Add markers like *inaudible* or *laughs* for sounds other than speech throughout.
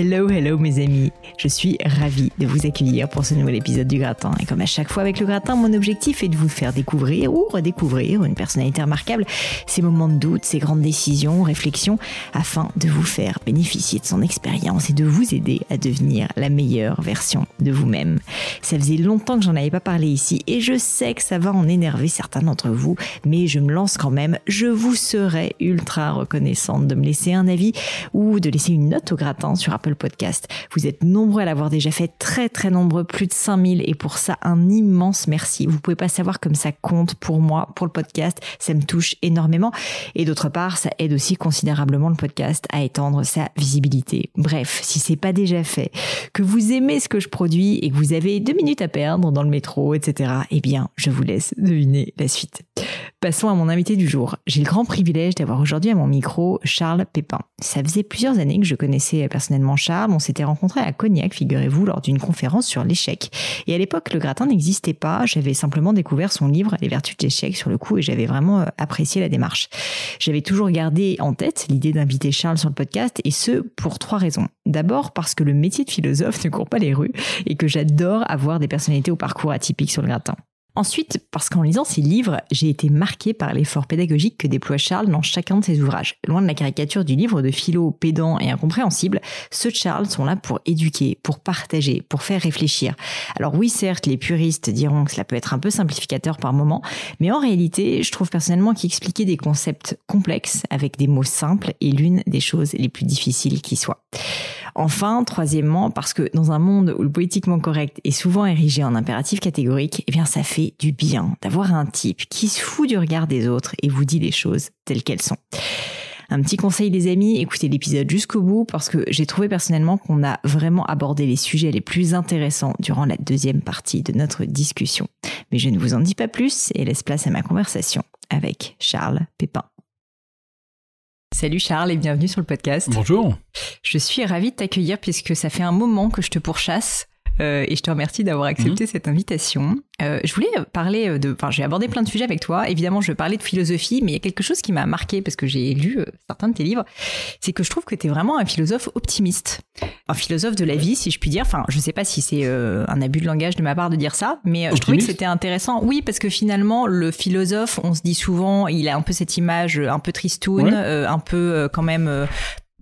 Hello, hello mes amis. Je suis ravie de vous accueillir pour ce nouvel épisode du Gratin. Et comme à chaque fois avec le Gratin, mon objectif est de vous faire découvrir ou redécouvrir une personnalité remarquable, ses moments de doute, ses grandes décisions, réflexions, afin de vous faire bénéficier de son expérience et de vous aider à devenir la meilleure version de vous-même. Ça faisait longtemps que j'en avais pas parlé ici et je sais que ça va en énerver certains d'entre vous, mais je me lance quand même. Je vous serai ultra reconnaissante de me laisser un avis ou de laisser une note au Gratin sur Apple Podcast. Vous êtes nombreux à l'avoir déjà fait, très très nombreux, plus de 5000 et pour ça un immense merci. Vous pouvez pas savoir comme ça compte pour moi, pour le podcast, ça me touche énormément et d'autre part, ça aide aussi considérablement le podcast à étendre sa visibilité. Bref, si c'est pas déjà fait, que vous aimez ce que je produis et que vous avez deux minutes à perdre dans le métro, etc., eh bien, je vous laisse deviner la suite. Passons à mon invité du jour. J'ai le grand privilège d'avoir aujourd'hui à mon micro Charles Pépin. Ça faisait plusieurs années que je connaissais personnellement Charles. On s'était rencontrés à Cognac, figurez-vous, lors d'une conférence sur l'échec. Et à l'époque, le gratin n'existait pas. J'avais simplement découvert son livre Les vertus de l'échec sur le coup et j'avais vraiment euh, apprécié la démarche. J'avais toujours gardé en tête l'idée d'inviter Charles sur le podcast et ce pour trois raisons. D'abord parce que le métier de philosophe ne court pas les rues et que j'adore avoir des personnalités au parcours atypique sur le gratin. Ensuite, parce qu'en lisant ses livres, j'ai été marqué par l'effort pédagogique que déploie Charles dans chacun de ses ouvrages. Loin de la caricature du livre de philo pédant et incompréhensible, ceux de Charles sont là pour éduquer, pour partager, pour faire réfléchir. Alors oui, certes, les puristes diront que cela peut être un peu simplificateur par moment, mais en réalité, je trouve personnellement qu'expliquer des concepts complexes avec des mots simples est l'une des choses les plus difficiles qui soient. Enfin, troisièmement, parce que dans un monde où le politiquement correct est souvent érigé en impératif catégorique, eh bien ça fait du bien d'avoir un type qui se fout du regard des autres et vous dit les choses telles qu'elles sont. Un petit conseil des amis, écoutez l'épisode jusqu'au bout parce que j'ai trouvé personnellement qu'on a vraiment abordé les sujets les plus intéressants durant la deuxième partie de notre discussion. Mais je ne vous en dis pas plus et laisse place à ma conversation avec Charles Pépin. Salut Charles et bienvenue sur le podcast. Bonjour. Je suis ravie de t'accueillir puisque ça fait un moment que je te pourchasse euh, et je te remercie d'avoir accepté mhm. cette invitation. Euh, je voulais parler de, enfin, j'ai abordé plein de sujets avec toi. Évidemment, je vais parler de philosophie, mais il y a quelque chose qui m'a marqué parce que j'ai lu euh, certains de tes livres, c'est que je trouve que tu es vraiment un philosophe optimiste, un philosophe de la vie, si je puis dire. Enfin, je sais pas si c'est un abus de langage de ma part de dire ça, mais je trouvais que c'était intéressant. Oui, parce que finalement, le philosophe, on se dit souvent, il a un peu cette image un peu tristoun, un peu quand même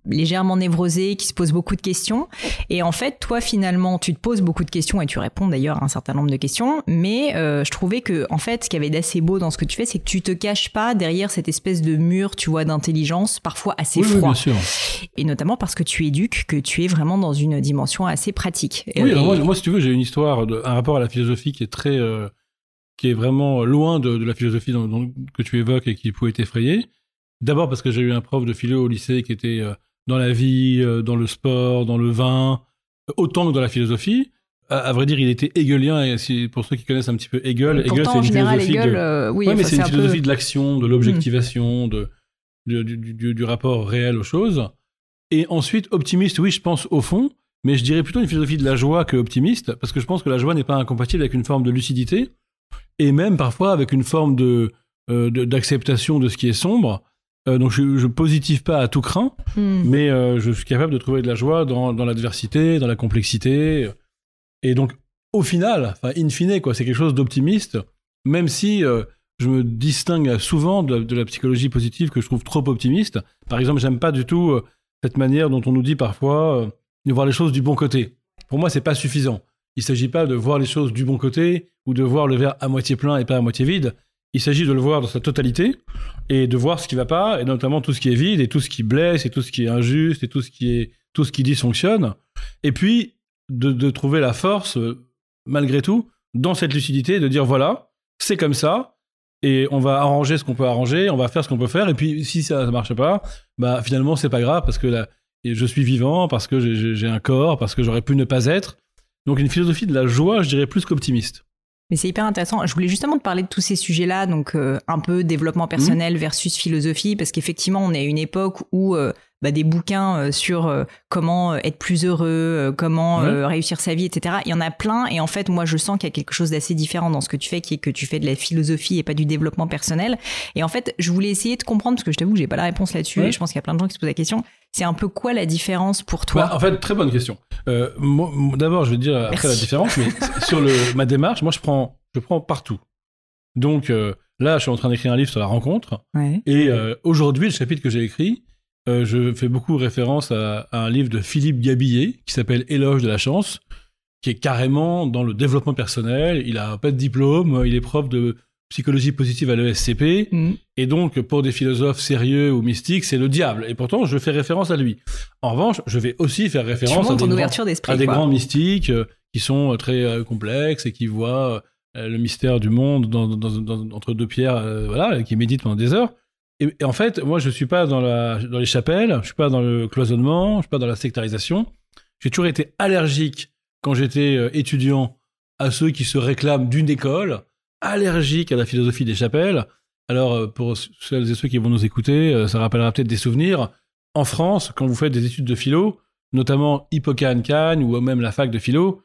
légèrement névrosé, qui se pose beaucoup de questions. Et en fait, toi, finalement, tu te poses beaucoup de questions et tu réponds d'ailleurs à un certain nombre de questions. Mais euh, je trouvais que, en fait, ce qui avait d'assez beau dans ce que tu fais, c'est que tu te caches pas derrière cette espèce de mur, tu vois, d'intelligence, parfois assez froid. Oui, bien sûr. Et notamment parce que tu éduques, que tu es vraiment dans une dimension assez pratique. Oui, moi, si tu veux, j'ai une histoire, de, un rapport à la philosophie qui est très, euh, qui est vraiment loin de, la philosophie que tu évoques et qui pouvait t'effrayer. D'abord parce que j'ai eu un prof de philo au lycée qui était euh, dans la vie, euh, dans le sport, dans le vin, autant que dans la philosophie. À, vrai dire, il était hegelien, et pour ceux qui connaissent un petit peu Hegel, Hegel c'est une philosophie de... Euh, oui, mais c'est une philosophie de l'action, de l'objectivation, de, du, du, du, rapport réel aux choses. Et ensuite, optimiste, oui, je pense au fond, mais je dirais plutôt une philosophie de la joie que optimiste, parce que je pense que la joie n'est pas incompatible avec une forme de lucidité, et même parfois avec une forme de euh, d'acceptation de ce qui est sombre. Euh, donc je, ne positive pas à tout craint, hmm. mais euh, je suis capable de trouver de la joie dans, dans l'adversité, dans la complexité. Et donc au final, enfin in fine, quoi, c'est quelque chose d'optimiste, même si euh, je me distingue souvent de la, psychologie positive que je trouve trop optimiste. Par exemple, j'aime pas du tout cette manière dont on nous dit parfois de voir les choses du bon côté. Pour moi, c'est pas suffisant. Il s'agit pas de voir les choses du bon côté ou de voir le verre à moitié plein et pas à moitié vide. Il s'agit de le voir dans sa totalité et de voir ce qui va pas, et notamment tout ce qui est vide, et tout ce qui blesse, et tout ce qui est injuste, et tout ce qui est tout ce qui dysfonctionne. Et puis de, trouver la force, malgré tout, dans cette lucidité, de dire voilà, c'est comme ça, et on va arranger ce qu'on peut arranger, on va faire ce qu'on peut faire, et puis si ça ne marche pas, bah finalement c'est pas grave parce que je suis vivant, parce que j'ai un corps, parce que j'aurais pu ne pas être. Donc une philosophie de la joie, je dirais plus qu'optimiste. Mais c'est hyper intéressant. Je voulais justement te parler de tous ces sujets-là, donc euh, un peu développement personnel versus philosophie, parce qu'effectivement, on est à une époque où euh, bah, des bouquins euh, sur comment être plus heureux, comment réussir sa vie, etc. Il y en a plein, et en fait, moi, je sens qu'il y a quelque chose d'assez différent dans ce que tu fais, qui est que tu fais de la philosophie et pas du développement personnel. Et en fait, je voulais essayer de comprendre, parce que je t'avoue que j'ai pas la réponse là-dessus, et je pense qu'il y a plein de gens qui se posent la question. C'est un peu quoi la différence pour toi bah, En fait, très bonne question. D'abord, je vais dire après la différence, mais *laughs* sur le, ma démarche, moi, je prends je prends partout. Donc euh, là, je suis en train d'écrire un livre sur la rencontre. Et euh, aujourd'hui, le chapitre que j'ai écrit, euh, je fais beaucoup référence à, un livre de Philippe Gabillet qui s'appelle Éloge de la chance, qui est carrément dans le développement personnel. Il a pas de diplôme, il est prof de psychologie positive à l'ESCP. Mm. Et donc, pour des philosophes sérieux ou mystiques, c'est le diable. Et pourtant, je fais référence à lui. En revanche, je vais aussi faire référence à des, grands, à des grands mystiques qui sont très complexes et qui voient euh, le mystère du monde entre deux pierres, euh, voilà, qui médite pendant des heures. Et, en fait, moi, je suis pas dans, la, dans les chapelles, je suis pas dans le cloisonnement, je suis pas dans la sectarisation. J'ai toujours été allergique quand j'étais euh, étudiant à ceux qui se réclament d'une école, allergique à la philosophie des chapelles. Alors, pour celles et ceux qui vont nous écouter, ça rappellera peut-être des souvenirs. En France, quand vous faites des études de philo, notamment Hippocane Cagne ou même la fac de philo,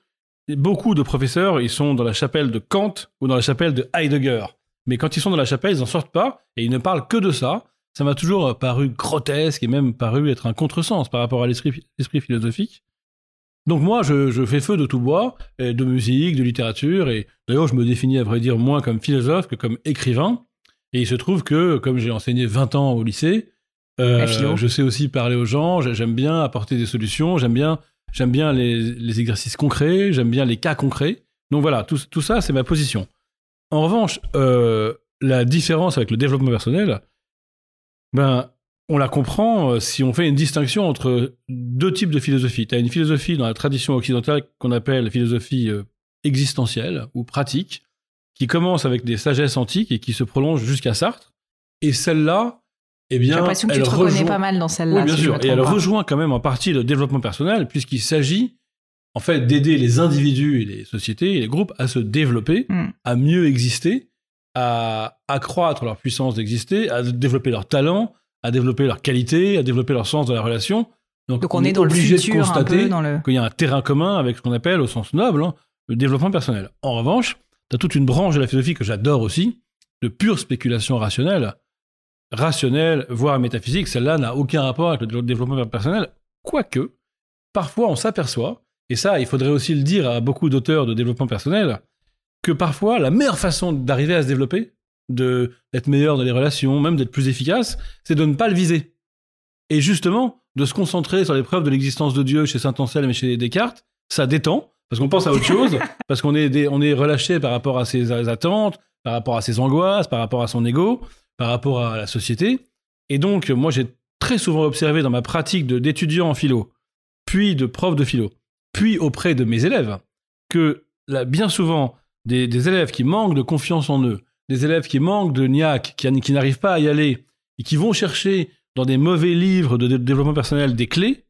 beaucoup de professeurs, ils sont dans la chapelle de Kant ou dans la chapelle de Heidegger. Mais quand ils sont dans la chapelle, ils n'en sortent pas et ils ne parlent que de ça. Ça m'a toujours paru grotesque et même paru être un contresens par rapport à l'esprit philosophique. Donc moi, je, fais feu de tout bois, de musique, de littérature, et d'ailleurs, je me définis à vrai dire moins comme philosophe que comme écrivain. Et il se trouve que, comme j'ai enseigné 20 ans au lycée, euh, je sais aussi parler aux gens, j'aime bien apporter des solutions, j'aime bien J'aime bien les, exercices concrets, j'aime bien les cas concrets. Donc voilà, tout, tout ça, c'est ma position. En revanche, euh, la différence avec le développement personnel, ben, on la comprend euh, si on fait une distinction entre deux types de philosophie. Tu as une philosophie dans la tradition occidentale qu'on appelle philosophie euh, existentielle ou pratique, qui commence avec des sagesses antiques et qui se prolonge jusqu'à Sartre. Et celle-là, eh bien, J'ai l'impression que tu te reconnais pas mal dans celle-là. Oui, bien sûr. Et elle rejoint quand même en partie le développement personnel, puisqu'il s'agit en fait d'aider les individus et les sociétés et les groupes à se développer, hmm. à mieux exister, à accroître leur puissance d'exister, à développer leur talent, à développer leur qualité, à développer leur sens de la relation. Donc, on, est, dans obligé le futur, de constater qu'il y a un terrain commun avec ce qu'on appelle, au sens noble, hein, le développement personnel. En revanche, tu as toute une branche de la philosophie que j'adore aussi, de pure spéculation rationnelle, rationnelle, voire métaphysique, celle-là n'a aucun rapport avec le développement personnel, quoique, parfois on s'aperçoit, et ça il faudrait aussi le dire à beaucoup d'auteurs de développement personnel, que parfois la meilleure façon d'arriver à se développer, d'être meilleur dans les relations, même d'être plus efficace, c'est de ne pas le viser. Et justement, de se concentrer sur les preuves de l'existence de Dieu chez Saint Anselme et chez Descartes, ça détend, parce qu'on pense à autre chose, *laughs* parce qu'on est, on est relâché par rapport à ses attentes, par rapport à ses angoisses, par rapport à son ego, par rapport à la société. Et donc, moi, j'ai très souvent observé dans ma pratique d'étudiant en philo, puis de prof de philo, puis auprès de mes élèves, que là, bien souvent, des, élèves qui manquent de confiance en eux, des élèves qui manquent de niaque, qui, n'arrivent pas à y aller, et qui vont chercher dans des mauvais livres de développement personnel des clés,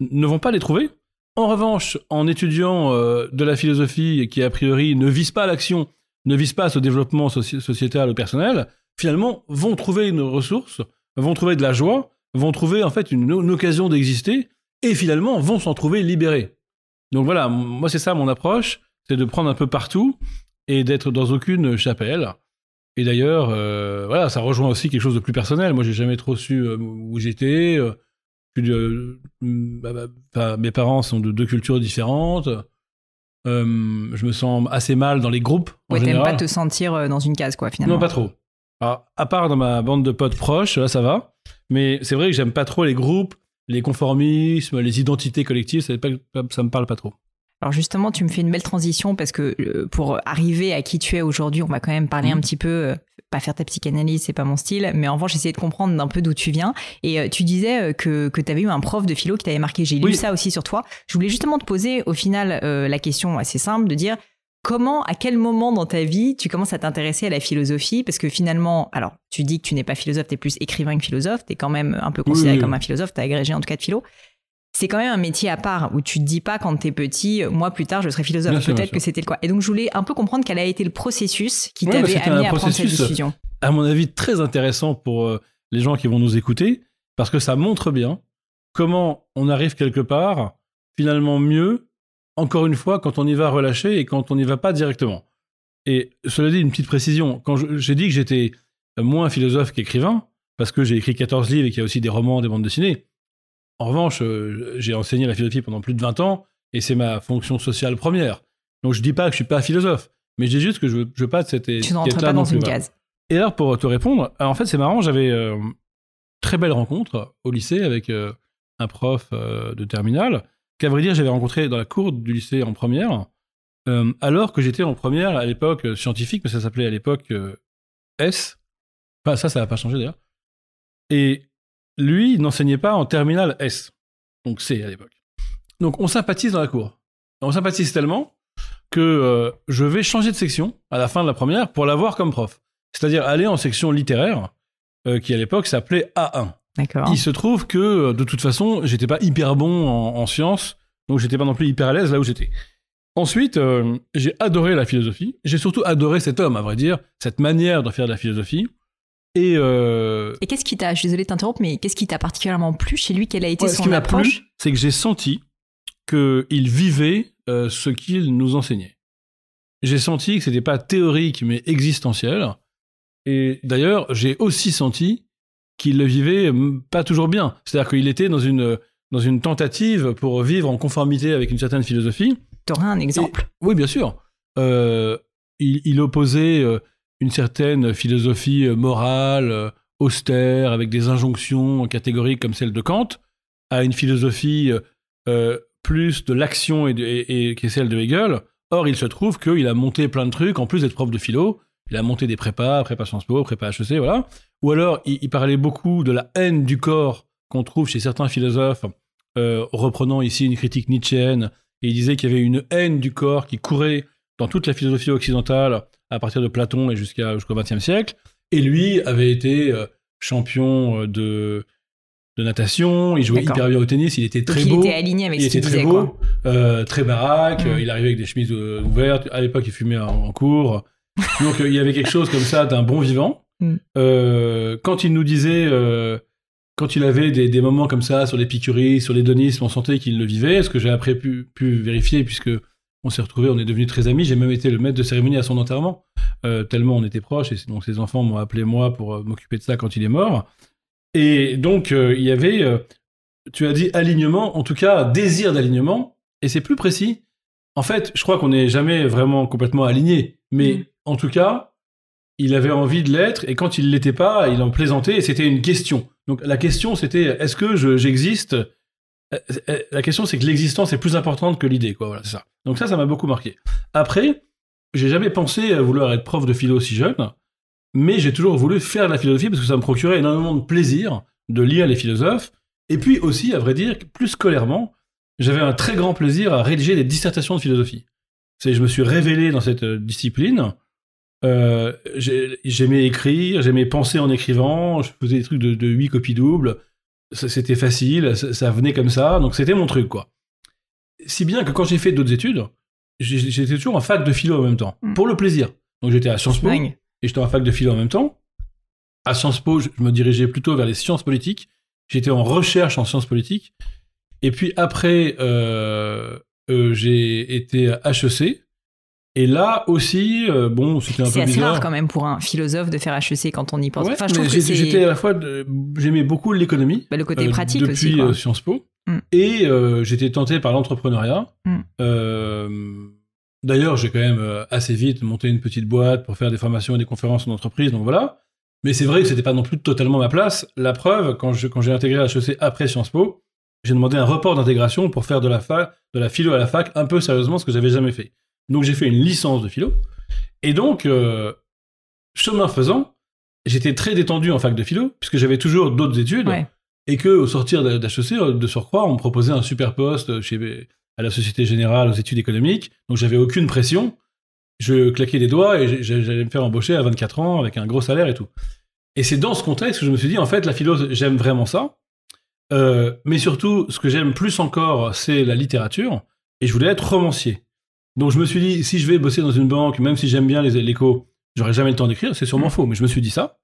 ne vont pas les trouver. En revanche, en étudiant euh, de la philosophie qui a priori ne vise pas l'action, ne vise pas ce développement sociétal ou personnel, finalement, vont trouver une ressource, vont trouver de la joie, vont trouver en fait une, occasion d'exister, et finalement vont s'en trouver libérés. Donc voilà, moi c'est ça mon approche, c'est de prendre un peu partout et d'être dans aucune chapelle. Et d'ailleurs, euh, voilà, ça rejoint aussi quelque chose de plus personnel. Moi, j'ai jamais trop su euh, où j'étais. Euh, bah, bah, mes parents sont de deux cultures différentes. je me sens assez mal dans les groupes. Ouais, t'aimes pas te sentir dans une case, quoi, finalement. Non, pas trop. Alors, à part dans ma bande de potes proches, là, ça va. Mais c'est vrai que j'aime pas trop les groupes, les conformismes, les identités collectives. Ça, ça me parle pas trop. Alors justement, tu me fais une belle transition parce que euh, pour arriver à qui tu es aujourd'hui, on va quand même parler un mmh. petit peu, euh, pas faire ta psychanalyse, c'est pas mon style, mais en revanche, essayer de comprendre d'un peu d'où tu viens. Et euh, tu disais que, que tu avais eu un prof de philo qui t'avait marqué. J'ai lu ça aussi sur toi. Je voulais justement te poser au final la question assez simple de dire Comment, à quel moment dans ta vie tu commences à t'intéresser à la philosophie? Parce que finalement, alors tu dis que tu n'es pas philosophe, tu es plus écrivain que philosophe, tu es quand même un peu considéré comme un philosophe, tu as agrégé en tout cas de philo. C'est quand même un métier à part où tu te dis pas quand t'es petit, moi plus tard je serai philosophe. Peut-être que c'était le cas. Et donc je voulais un peu comprendre quel a été le processus qui t'avait amené à prendre cette décision. À mon avis, très intéressant pour euh, les gens qui vont nous écouter, parce que ça montre bien comment on arrive quelque part finalement mieux, encore une fois, quand on y va relâcher et quand on n'y va pas directement. Et cela dit, une petite précision, quand j'ai dit que j'étais moins philosophe qu'écrivain, parce que j'ai écrit 14 livres et qu'il y a aussi des romans, des bandes dessinées, en revanche, euh, j'ai enseigné la philosophie pendant plus de 20 ans et c'est ma fonction sociale première. Donc je dis pas que je suis pas philosophe, mais je dis juste que je veux, veux pas de cette Tu n'entres pas dans une case. Et alors pour te répondre, en fait c'est marrant, j'avais une euh, très belle rencontre au lycée avec euh, un prof de terminale qu'à vrai dire j'avais rencontré dans la cour du lycée en première, alors que j'étais en première à l'époque scientifique, mais ça s'appelait à l'époque S. Enfin ça ça n'a pas changé d'ailleurs. Et lui, n'enseignait pas en terminale S. Donc C à l'époque. Donc on sympathise dans la cour. On sympathise tellement que euh, je vais changer de section à la fin de la première pour l'avoir comme prof. C'est-à-dire aller en section littéraire, euh, qui à l'époque s'appelait A1. D'accord. Il se trouve que, euh, de toute façon, j'étais pas hyper bon en, en sciences, donc j'étais pas non plus hyper à l'aise là où j'étais. Ensuite, j'ai adoré la philosophie. J'ai surtout adoré cet homme, à vrai dire, cette manière de faire de la philosophie. Et, euh... et qu'est-ce qui t'a, je suis désolé de t'interrompre, mais qu'est-ce qui t'a particulièrement plu chez lui? Quelle a été son ce qui approche? C'est que j'ai senti qu'il vivait euh, ce qu'il nous enseignait. J'ai senti que c'était pas théorique mais existentiel. Et d'ailleurs, j'ai aussi senti qu'il le vivait pas toujours bien. C'est-à-dire qu'il était dans une, dans une tentative pour vivre en conformité avec une certaine philosophie. T'aurais un exemple Oui, bien sûr. Euh, il, il, opposait une certaine philosophie euh, morale, euh, austère, avec des injonctions catégoriques comme celle de Kant, à une philosophie euh, plus de l'action et, et, qui est celle de Hegel. Or, il se trouve qu'il a monté plein de trucs, en plus d'être prof de philo, il a monté des prépas, prépa Sciences Po, prépa HEC, voilà. Ou alors, il, parlait beaucoup de la haine du corps qu'on trouve chez certains philosophes, reprenant ici une critique nietzschéenne, et il disait qu'il y avait une haine du corps qui courait dans toute la philosophie occidentale, à partir de Platon et jusqu'à, jusqu'au XXe siècle. Et lui avait été euh, champion euh, de, de natation, il jouait hyper bien au tennis, il était très beau. Il était aligné avec il était très beau, euh, très baraque, mm. il arrivait avec des chemises ouvertes. À l'époque, il fumait en, cours. Donc, il y avait quelque chose comme ça d'un bon vivant. Mm. quand il nous disait, quand il avait des, des, moments comme ça sur l'épicurie, sur l'hédonisme, on sentait qu'il le vivait. Ce que j'ai après pu, pu vérifier, puisque on s'est retrouvés, on est devenus très amis. J'ai même été le maître de cérémonie à son enterrement, euh, tellement on était proches. Et donc ses enfants m'ont appelé moi pour euh, m'occuper de ça quand il est mort. Et donc euh, il y avait, tu as dit alignement, en tout cas désir d'alignement, et c'est plus précis. En fait, je crois qu'on n'est jamais vraiment complètement aligné, mais mm. en tout cas, il avait envie de l'être, et quand il l'était pas, il en plaisantait, et c'était une question. Donc la question, c'était est-ce que j'existe La question, c'est que l'existence est plus importante que l'idée, quoi. Voilà, c'est ça. Donc ça, ça m'a beaucoup marqué. Après, j'ai jamais pensé vouloir être prof de philo si jeune, mais j'ai toujours voulu faire de la philosophie parce que ça me procurait énormément de plaisir de lire les philosophes. Et puis aussi, à vrai dire, plus scolairement, j'avais un très grand plaisir à rédiger des dissertations de philosophie. C'est, je me suis révélé dans cette euh, discipline. Euh, j'aimais écrire, j'aimais penser en écrivant, je faisais des trucs de, de 8 copies doubles. C'était facile, ça, ça venait comme ça, donc c'était mon truc, quoi si bien que quand j'ai fait d'autres études, j'étais toujours en fac de philo en même temps, hmm. pour le plaisir. Donc j'étais à Sciences Po, et j'étais en fac de philo en même temps. À Sciences Po, je me dirigeais plutôt vers les sciences politiques. J'étais en recherche en sciences politiques. Et puis après, euh, euh, j'ai été à HEC. Et là aussi, euh, bon, c'était un peu bizarre. C'est assez rare quand même pour un philosophe de faire HEC quand on y pense. enfin, j'étais à la fois, j'aimais beaucoup l'économie. Bah, le côté pratique aussi. Depuis Sciences Po. Mm. Et euh, j'étais tenté par l'entrepreneuriat. Mm. Euh, D'ailleurs, j'ai quand même euh, assez vite monté une petite boîte pour faire des formations et des conférences en entreprise, donc voilà. Mais c'est vrai que c'était pas non plus totalement ma place. La preuve, quand j'ai quand intégré HEC après Sciences Po, j'ai demandé un report d'intégration pour faire de la, fac, de la philo à la fac un peu sérieusement, ce que j'avais jamais fait. Donc j'ai fait une licence de philo. Et donc, euh, chemin faisant, j'étais très détendu en fac de philo, puisque j'avais toujours d'autres études. Ouais et que au sortir d'HEC, euh, de surcroît, on me proposait un super poste chez, à la Société Générale aux études économiques, donc j'avais aucune pression. Je claquais des doigts et j'allais me faire embaucher à 24 ans avec un gros salaire et tout. Et c'est dans ce contexte que je me suis dit, en fait, la philo, j'aime vraiment ça. Euh, mais surtout, ce que j'aime plus encore, c'est la littérature. Et je voulais être romancier. Donc je me suis dit, si je vais bosser dans une banque, même si j'aime bien les l'écho, j'aurai jamais le temps d'écrire. C'est sûrement faux, mais je me suis dit ça.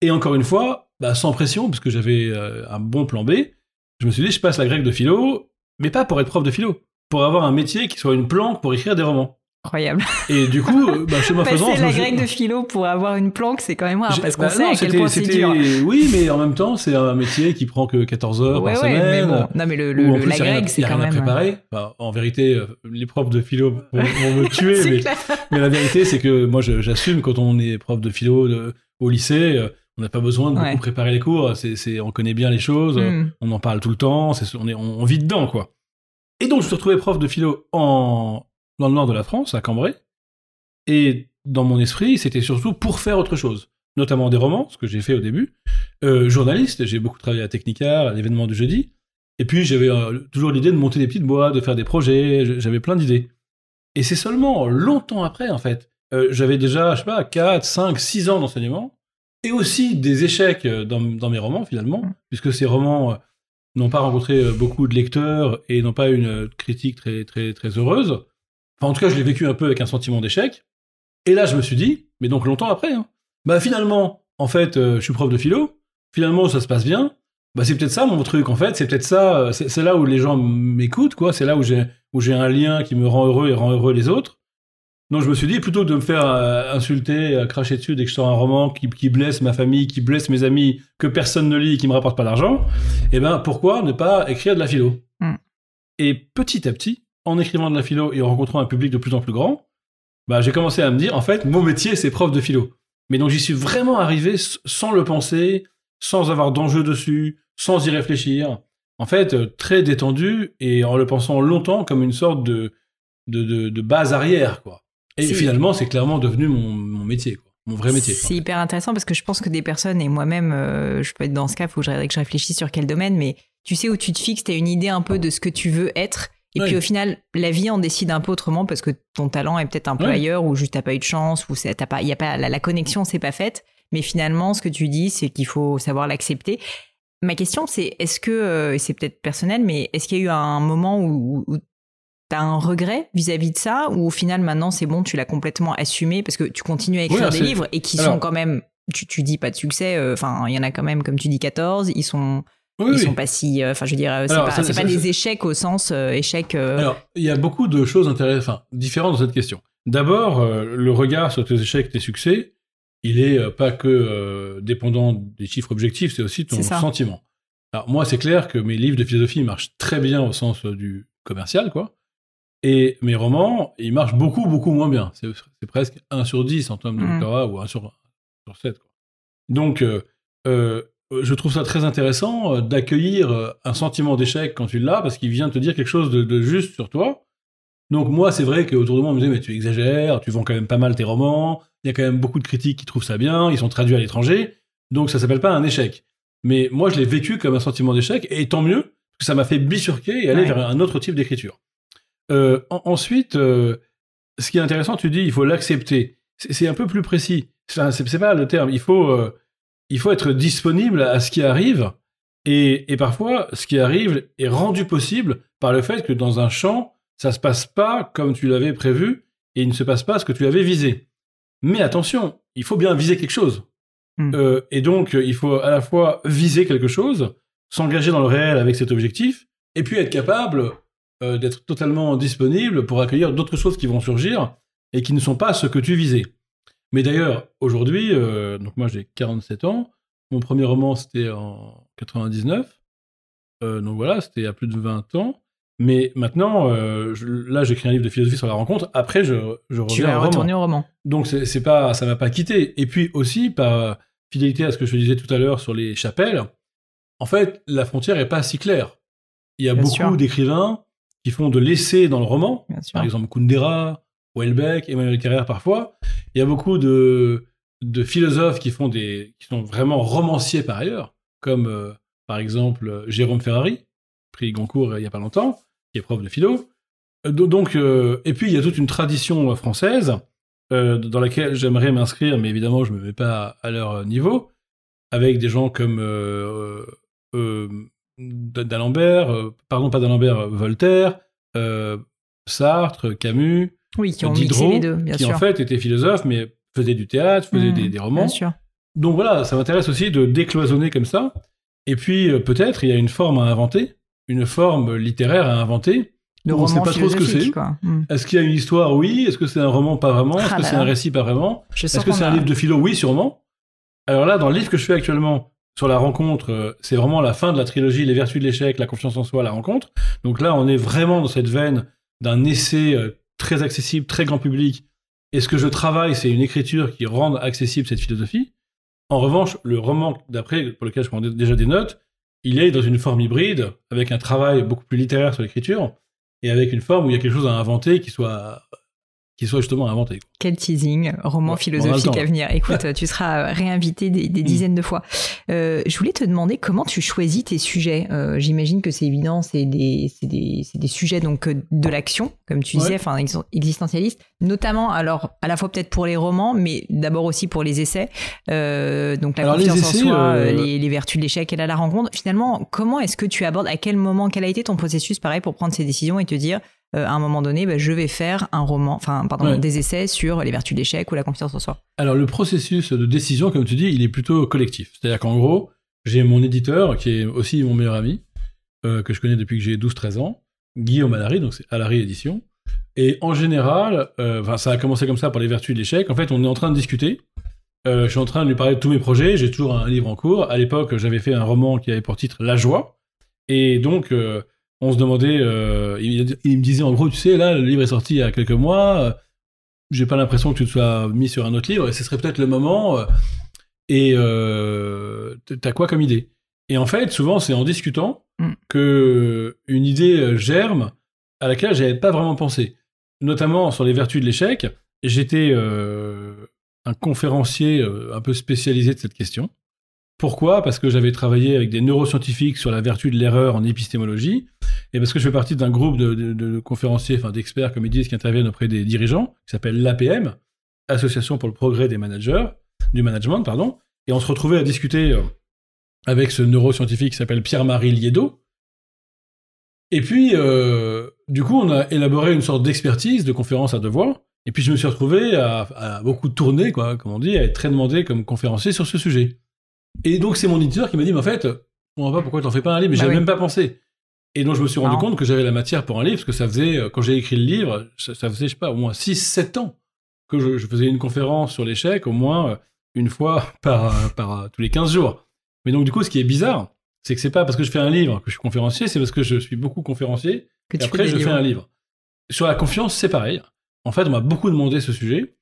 Et encore une fois, bah, sans pression, parce que j'avais euh, un bon plan B, je me suis dit, je passe la grecque de philo, mais pas pour être prof de philo, pour avoir un métier qui soit une planque pour écrire des romans. Incroyable. Et du coup, euh, bah, chemin *laughs* faisant, Passer je la grecque de philo pour avoir une planque, c'est quand même rare, parce qu'on bah sait non, à quel c'était- point c'est c'était- dur. Oui, mais en même temps, c'est un métier qui prend que 14 heures Ouais, par ouais, mais semaine. bon. Non, mais le, le- plus, la grecque, c'est quand rien à préparer. Enfin, en vérité, euh, les profs de philo vont, vont me *laughs* tuer, mais, *laughs* mais la vérité, c'est que moi, j'assume quand on est prof de philo de- au lycée, euh, on n'a pas besoin de beaucoup préparer les cours. C'est, on connaît bien les choses, euh, Hmm. on en parle tout le temps, c'est, on, est, on, on vit dedans, quoi. Et donc, je me suis retrouvé prof de philo en, dans le nord de la France, à Cambrai. Et dans mon esprit, c'était surtout pour faire autre chose, notamment des romans, ce que j'ai fait au début. Euh, journaliste, j'ai beaucoup travaillé à Technica, à l'événement du jeudi. Et puis, j'avais euh, toujours l'idée de monter des petites boîtes, de faire des projets, j'avais plein d'idées. Et c'est seulement longtemps après, en fait. Euh, j'avais déjà, je sais pas, 4, 5, 6 ans d'enseignement, et aussi des échecs dans, dans mes romans, finalement, Mm. puisque ces romans n'ont pas rencontré beaucoup de lecteurs et n'ont pas une critique très, très, très heureuse. Enfin, en tout cas, je l'ai vécu un peu avec un sentiment d'échec. Et là, je me suis dit, mais donc longtemps après, hein, bah finalement, en fait, euh, je suis prof de philo, finalement, ça se passe bien, bah c'est peut-être ça mon truc, en fait, c'est peut-être ça, euh, c'est c'est là où les gens m'écoutent, quoi, c'est là où j'ai où j'ai un lien qui me rend heureux et rend heureux les autres. Donc je me suis dit, plutôt que de me faire euh, insulter, euh, cracher dessus dès que je sors un roman qui, qui blesse ma famille, qui blesse mes amis, que personne ne lit et qui me rapporte pas d'argent, eh ben pourquoi ne pas écrire de la philo? Mm. Et petit à petit, en écrivant de la philo et en rencontrant un public de plus en plus grand, bah, j'ai commencé à me dire, en fait, mon métier, c'est prof de philo. Mais donc, j'y suis vraiment arrivé sans le penser, sans avoir d'enjeu dessus, sans y réfléchir. En fait, euh, très détendu et en le pensant longtemps comme une sorte de, de, de, de base arrière, quoi. Et finalement, c'est clairement devenu mon, mon métier, quoi. Mon vrai métier. C'est hyper intéressant parce que je pense que des personnes, et moi-même, euh, je peux être dans ce cas, il faut que je, que je réfléchisse sur quel domaine, mais tu sais où tu te fixes, tu as une idée un peu de ce que tu veux être. Et puis au final, la vie en décide un peu autrement parce que ton talent est peut-être un peu ailleurs ou juste t'as pas eu de chance ou t'as pas, y a pas, la, la connexion s'est pas faite. Mais finalement, ce que tu dis, c'est qu'il faut savoir l'accepter. Ma question, c'est est-ce que, euh, et c'est peut-être personnel, mais est-ce qu'il y a eu un moment où, où tu as un regret vis-à-vis de ça ou au final maintenant c'est bon, tu l'as complètement assumé parce que tu continues à écrire des livres et qui sont quand même, tu, tu dis pas de succès, euh, enfin il y en a quand même comme tu dis 14, ils sont, Oui, ils oui. sont pas si, euh, enfin je veux dire, euh, c'est pas, ça- c'est ça- pas ça- des échecs au sens euh, échec. Alors, il y a beaucoup de choses intéressantes, différentes dans cette question. D'abord, le regard sur tes échecs, tes succès, il est pas que dépendant des chiffres objectifs, c'est aussi ton sentiment. Alors moi, c'est clair que mes livres de philosophie marchent très bien au sens du commercial, quoi. Et mes romans, ils marchent beaucoup, beaucoup moins bien. C'est presque 1 sur 10 en termes de Mhm. lectorat ou 1 sur, sur 7. Quoi. Donc, euh, euh, je trouve ça très intéressant euh, d'accueillir euh, un sentiment d'échec quand tu l'as, parce qu'il vient te dire quelque chose de, de juste sur toi. Donc moi, c'est vrai qu'autour de moi, on me disait, mais tu exagères, tu vends quand même pas mal tes romans, il y a quand même beaucoup de critiques qui trouvent ça bien, ils sont traduits à l'étranger, donc ça s'appelle pas un échec. Mais moi, je l'ai vécu comme un sentiment d'échec, et tant mieux, parce que ça m'a fait bifurquer et aller Ouais. vers un autre type d'écriture. Euh, en- ensuite, euh, ce qui est intéressant, tu dis, il faut l'accepter. C'est un peu plus précis. Enfin, c'est c'est pas le terme. Il faut, euh, il faut être disponible à ce qui arrive. Et, et parfois, ce qui arrive est rendu possible par le fait que dans un champ, ça se passe pas comme tu l'avais prévu et il ne se passe pas ce que tu avais visé. Mais attention, il faut bien viser quelque chose. Mm. Euh, et donc, il faut à la fois viser quelque chose, s'engager dans le réel avec cet objectif, et puis être capable euh, d'être totalement disponible pour accueillir d'autres choses qui vont surgir et qui ne sont pas ce que tu visais. Mais d'ailleurs, aujourd'hui, euh, donc moi j'ai 47 ans, mon premier roman c'était en 99, euh, donc voilà, c'était il y a plus de 20 ans. Mais maintenant, euh, je- là j'écris un livre de philosophie sur la rencontre, après je, je tu reviens vas au roman. retourner au roman. Donc c'est pas, ça m'a pas quitté. Et puis aussi par fidélité à ce que je disais tout à l'heure sur les chapelles, en fait la frontière est pas si claire. Il y a Bien beaucoup d'écrivains qui font de l'essai dans le roman, par exemple Kundera, Houellebecq, Emmanuel Carrère parfois. Il y a beaucoup de, philosophes qui font des, qui sont vraiment romanciers par ailleurs, comme euh, par exemple Jérôme Ferrari, prix Goncourt euh, il y a pas longtemps, qui est prof de philo. Euh, do- Donc, et puis il y a toute une tradition française dans laquelle j'aimerais m'inscrire, mais évidemment je me mets pas à leur niveau, avec des gens comme d'Alembert, pardon, pas d'Alembert, Voltaire, Sartre, Camus, Oui, qui ont Diderot, mixé les deux, bien qui sûr. en fait étaient philosophes, mais faisaient du théâtre, faisaient Mmh, des, des romans. Bien sûr. Donc voilà, ça m'intéresse aussi de décloisonner comme ça. Et puis euh, peut-être il y a une forme à inventer, une forme littéraire à inventer. Le On sait roman pas trop ce que c'est. Hmm. Est-ce qu'il y a une histoire Oui? Est-ce que c'est un roman Pas vraiment? Est-ce Ah que c'est un récit Pas vraiment? Est-ce que c'est un livre de philo? Oui, sûrement. Alors là, dans le livre que je fais actuellement sur la rencontre, euh, c'est vraiment la fin de la trilogie Les vertus de l'échec, la confiance en soi, la rencontre. Donc là, on est vraiment dans cette veine d'un essai euh, très accessible, très grand public. Et ce que je travaille, c'est une écriture qui rende accessible cette philosophie. En revanche, le roman d'après, pour lequel je prends dé- déjà des notes, il est dans une forme hybride, avec un travail beaucoup plus littéraire sur l'écriture, et avec une forme où il y a quelque chose à inventer qui soit, qui soit justement inventé. Quel teasing, roman Ouais, philosophique à venir. Écoute, tu seras réinvité des, Mm. dizaines de fois. Euh, je voulais te demander comment tu choisis tes sujets. Euh, J'imagine que c'est évident, c'est des, des, des sujets donc euh, de l'action, comme tu disais, enfin ex- existentialistes, notamment alors à la fois peut-être pour les romans, mais d'abord aussi pour les essais. Euh, donc la Alors, confiance essais, en soi, les, les vertus de l'échec et là la rencontre. Finalement, comment est-ce que tu abordes, à quel moment, quel a été ton processus pareil pour prendre ces décisions et te dire euh, à un moment donné, bah, je vais faire un roman, enfin pardon, Ouais. des essais sur les vertus de l'échec ou la confiance en soi. Alors le processus de décision, comme tu dis, il est plutôt collectif. C'est-à-dire qu'en gros, j'ai mon éditeur, qui est aussi mon meilleur ami, euh, que je connais depuis que j'ai 12-13 ans, Guillaume Allary, donc c'est Allary Édition. Et en général, euh, ça a commencé comme ça pour les vertus de l'échec. En fait, on est en train de discuter. Euh, je suis en train de lui parler de tous mes projets. J'ai toujours un livre en cours. À l'époque, j'avais fait un roman qui avait pour titre La joie. Et donc, on se demandait, euh, il, il me disait en gros, tu sais, là, le livre est sorti il y a quelques mois. euh, j'ai pas l'impression que tu te sois mis sur un autre livre et ce serait peut-être le moment. euh, et t'as quoi comme idée? Et en fait, souvent, c'est en discutant Mm. que une idée germe à laquelle j'avais pas vraiment pensé. Notamment sur les vertus de l'échec, j'étais un conférencier un peu spécialisé de cette question. Pourquoi? Parce que j'avais travaillé avec des neuroscientifiques sur la vertu de l'erreur en épistémologie, et parce que je fais partie d'un groupe de, conférenciers, enfin d'experts, comme ils disent, qui interviennent auprès des dirigeants, qui s'appelle l'APM, Association pour le progrès des managers, du management, pardon. Et on se retrouvait à discuter euh, avec ce neuroscientifique qui s'appelle Pierre-Marie Liedo. Et puis, euh, du coup, on a élaboré une sorte d'expertise de conférence à deux voix. Et puis, je me suis retrouvé à, à beaucoup tourner, quoi, comme on dit, à être très demandé comme conférencier sur ce sujet. Et donc, c'est mon éditeur qui m'a dit, mais en fait, on ne voit pas pourquoi t'en fais pas un livre, mais Bah j'avais oui. même pas pensé. Et donc, je me suis rendu compte que j'avais la matière pour un livre, parce que ça faisait, euh, quand j'ai écrit le livre, ça, ça faisait, je sais pas, au moins 6-7 ans que je, je faisais une conférence sur l'échec, au moins euh, une fois *laughs* par, euh, par tous les 15 jours. Mais donc, du coup, ce qui est bizarre, c'est que c'est pas parce que je fais un livre que je suis conférencier, c'est parce que je suis beaucoup conférencier Que et tu après, fais je fais un livre. Sur la confiance, c'est pareil. En fait, on m'a beaucoup demandé ce sujet.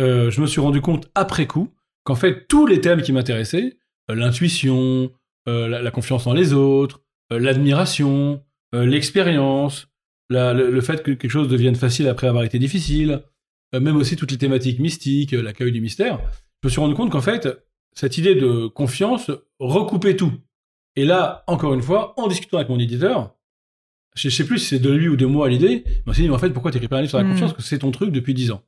Euh, je me suis rendu compte après coup qu'en fait, tous les thèmes qui m'intéressaient, l'intuition, euh, la, la confiance en les autres, euh, l'admiration, euh, l'expérience, la- le, le fait que quelque chose devienne facile après avoir été difficile, euh, même aussi toutes les thématiques mystiques, euh, l'accueil du mystère, je me suis rendu compte qu'en fait, cette idée de confiance recoupait tout. Et là, encore une fois, en discutant avec mon éditeur, je sais plus si c'est de lui ou de moi l'idée, mais on s'est dit, mais en fait, pourquoi t'écris pas un livre sur la Mm. confiance? Parce que c'est ton truc depuis 10 ans.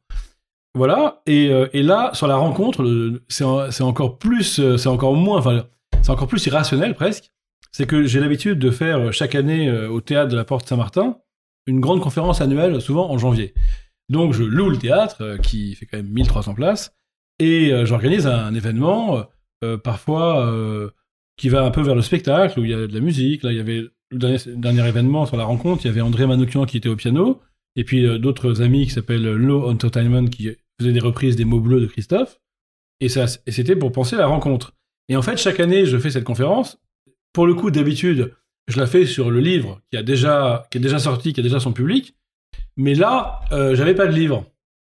Voilà, et, euh, et là, sur la rencontre, c'est en- c'est encore plus, euh, c'est encore moins, enfin, c'est encore plus irrationnel presque. C'est que j'ai l'habitude de faire euh, chaque année au théâtre de la Porte Saint-Martin une grande conférence annuelle, souvent en janvier. Donc je loue le théâtre, qui fait quand même 1300 places, et j'organise un événement, parfois qui va un peu vers le spectacle, où il y a de la musique. Là, il y avait le dernier, événement sur la rencontre, il y avait André Manoukian qui était au piano, et puis d'autres amis qui s'appellent Low Entertainment qui faisaient des reprises des mots bleus de Christophe. Et, et c'était pour penser la rencontre. Et en fait, chaque année, je fais cette conférence. Pour le coup, d'habitude, je la fais sur le livre qui, a déjà, qui est déjà sorti, qui a déjà son public. Mais là, euh, j'avais pas de livre.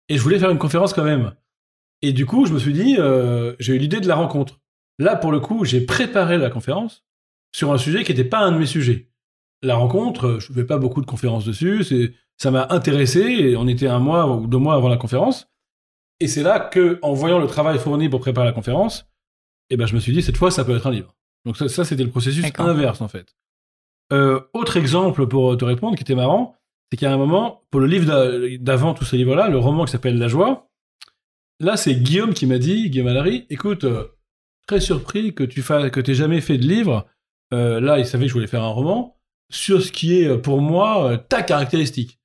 Et je voulais faire une conférence quand même. Et du coup, je me suis dit, euh, j'ai eu l'idée de la rencontre. Là, pour le coup, j'ai préparé la conférence sur un sujet qui n'était pas un de mes sujets. La rencontre, je ne fais pas beaucoup de conférences dessus. Ça m'a intéressé. Et on était un mois ou deux mois avant la conférence. Et c'est là que, en voyant le travail fourni pour préparer la conférence, eh ben, je me suis dit, cette fois, ça peut être un livre. Donc ça, ça c'était le processus inverse, en fait. Euh, autre exemple pour te répondre, qui était marrant, c'est qu'il y a un moment, pour le livre d'a- d'avant tous ces livres-là, le roman qui s'appelle La Joie, là, c'est Guillaume qui m'a dit, Guillaume Allary, écoute, euh, très surpris que tu fasses, que t'aies jamais fait de livre là, il savait que je voulais faire un roman sur ce qui est pour moi ta caractéristique.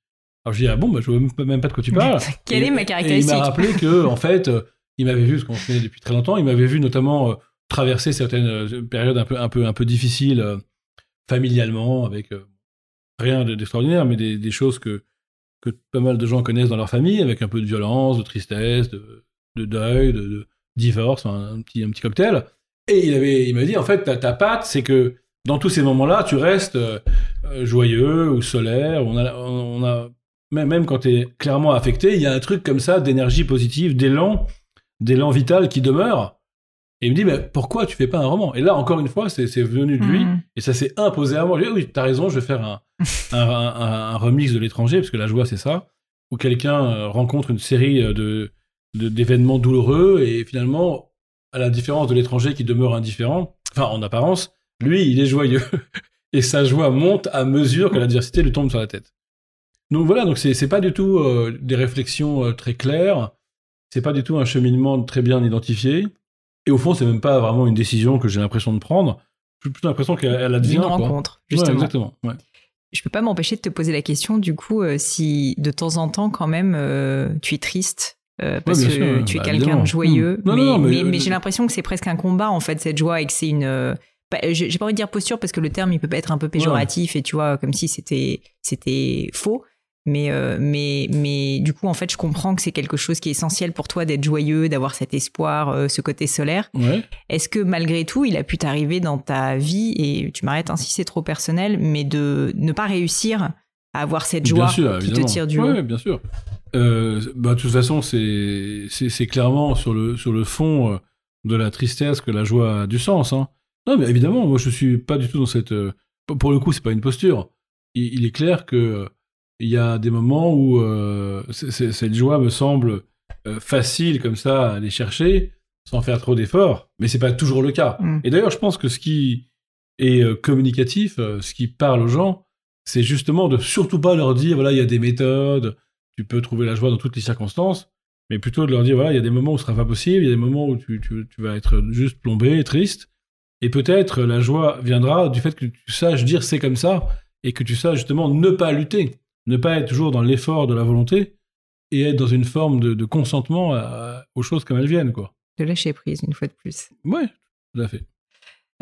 Alors je dis ah bon, bah, je vois même pas de quoi tu parles. Quelle est ma caractéristique Il m'a rappelé que en fait, il m'avait vu, ce qu'on connaît depuis très longtemps, il m'avait vu notamment traverser certaines périodes un peu un peu un peu difficiles familialement avec rien d'extraordinaire, mais des, des, choses que que pas mal de gens connaissent dans leur famille, avec un peu de violence, de tristesse, de, de deuil, de, divorce, un, petit, un petit cocktail. Et il avait, il m'a dit, en fait, ta, ta patte, c'est que dans tous ces moments-là, tu restes euh, joyeux ou solaire. On a, on a même, même quand tu es clairement affecté, il y a un truc comme ça d'énergie positive, d'élan, d'élan vital qui demeure. Et il me dit, mais pourquoi tu fais pas un roman? Et là, encore une fois, c'est venu de lui, mmh. et ça s'est imposé à moi. Je dit, oui, t'as raison, je vais faire *laughs* un, un, un, remix de l'étranger, parce que la joie, c'est ça, où quelqu'un euh, rencontre une série euh, de d'événements douloureux, et finalement, à la différence de l'étranger qui demeure indifférent, enfin, en apparence, lui, il est joyeux. *laughs* et sa joie monte à mesure que l'adversité lui tombe sur la tête. Donc voilà, donc c'est pas du tout euh, des réflexions très claires, c'est pas du tout un cheminement très bien identifié. Et au fond, c'est même pas vraiment une décision que j'ai l'impression de prendre. J'ai plutôt l'impression qu'elle advient. Une rencontre, justement. exactement. Ouais. Je peux pas m'empêcher de te poser la question, du coup, euh, si de temps en temps, quand même, euh, tu es triste. Euh, parce que tu es bah, quelqu'un de joyeux, mais, mais, j'ai l'impression que c'est presque un combat en fait cette joie et que c'est une j'ai pas envie de dire posture parce que le terme il peut être un peu péjoratif et tu vois comme si c'était c'était faux mais, euh, mais, mais du coup, en fait, je comprends que c'est quelque chose qui est essentiel pour toi d'être joyeux, d'avoir cet espoir, euh, ce côté solaire. Est-ce que malgré tout, il a pu t'arriver dans ta vie, et tu m'arrêtes ainsi, c'est trop personnel, mais de ne pas réussir à avoir cette joie qui te tire du haut? Oui, bien sûr. Euh, bah, de toute façon, c'est, clairement sur le, sur le fond de la tristesse que la joie a du sens. Hein. Non, mais évidemment, moi, je suis pas du tout dans cette. Pour le coup, c'est pas une posture. il est clair que il y a des moments où euh, cette joie me semble euh, facile comme ça à aller chercher sans faire trop d'efforts, mais c'est pas toujours le cas. Mm. Et d'ailleurs, je pense que ce qui est euh, communicatif, ce qui parle aux gens, c'est justement de surtout pas leur dire voilà, il y a des méthodes, tu peux trouver la joie dans toutes les circonstances, mais plutôt de leur dire voilà, il y a des moments où ce sera pas possible, il y a des moments où tu, tu, tu vas être juste plombé, triste, et peut-être la joie viendra du fait que tu saches dire c'est comme ça et que tu saches justement ne pas lutter ne pas être toujours dans l'effort de la volonté et être dans une forme de, consentement aux choses comme elles viennent, quoi. De lâcher prise, une fois de plus. Ouais, tout à fait.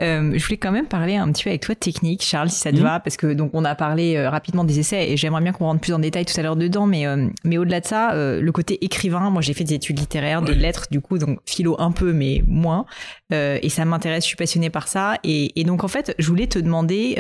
Euh, je voulais quand même parler un petit peu avec toi de technique, Charles, si ça te mhm. va, parce que donc on a parlé euh, rapidement des essais et j'aimerais bien qu'on rentre plus en détail tout à l'heure dedans, mais euh, mais au-delà de ça, le côté écrivain, moi j'ai fait des études littéraires, de lettres, du coup donc philo un peu mais moins, et ça m'intéresse, je suis passionnée par ça, et, et, donc en fait je voulais te demander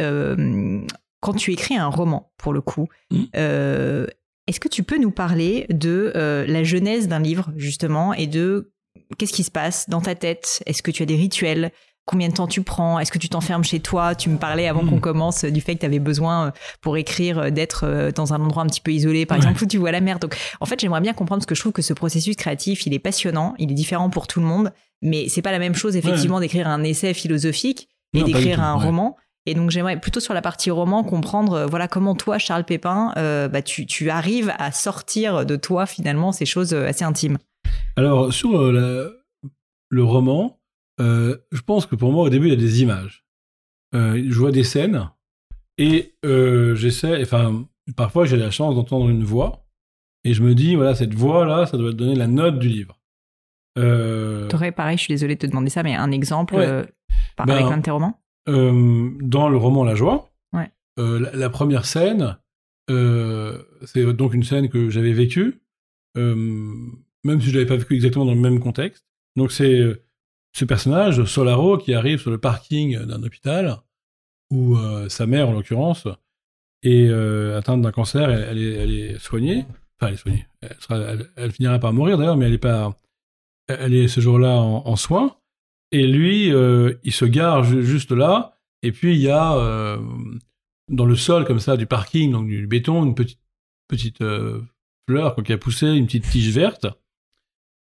quand tu écris un roman, pour le coup, mmh. euh, est-ce que tu peux nous parler de euh, la genèse d'un livre, justement, et de qu'est-ce qui se passe dans ta tête? Est-ce que tu as des rituels? Combien de temps tu prends? Est-ce que tu t'enfermes chez toi? Tu me parlais avant mmh. qu'on commence du fait que tu avais besoin, euh, pour écrire, d'être dans un endroit un petit peu isolé, par exemple, où tu vois la mer. Donc, en fait, j'aimerais bien comprendre, parce que je trouve que ce processus créatif, il est passionnant, il est différent pour tout le monde, mais c'est pas la même chose, effectivement, d'écrire un essai philosophique et d'écrire un roman. Et donc j'aimerais plutôt sur la partie roman comprendre euh, voilà comment toi Charles Pépin euh, bah, tu, tu, arrives à sortir de toi finalement ces choses euh, assez intimes. Alors sur le roman, je pense que pour moi au début il y a des images. je vois des scènes et j'essaie, enfin parfois j'ai la chance d'entendre une voix et je me dis voilà cette voix là ça doit donner la note du livre. T'aurais pareil, je suis désolé de te demander ça, mais un exemple par, ben, avec l'un de tes romans? Euh, dans le roman La Joie. Euh, la, première scène, euh, c'est donc une scène que j'avais vécue, même si je l'avais pas vécue exactement dans le même contexte. Donc c'est ce personnage, Solaro, qui arrive sur le parking d'un hôpital, où sa mère, en l'occurrence, est atteinte d'un cancer, elle, est, soignée, enfin elle est soignée, elle, finira par mourir d'ailleurs, mais elle est pas, elle est ce jour-là en, en soins, et lui, euh, il se gare juste là, et puis il y a euh, dans le sol comme ça du parking, donc du béton, une petite petite euh, fleur qui a poussé, une petite tige verte.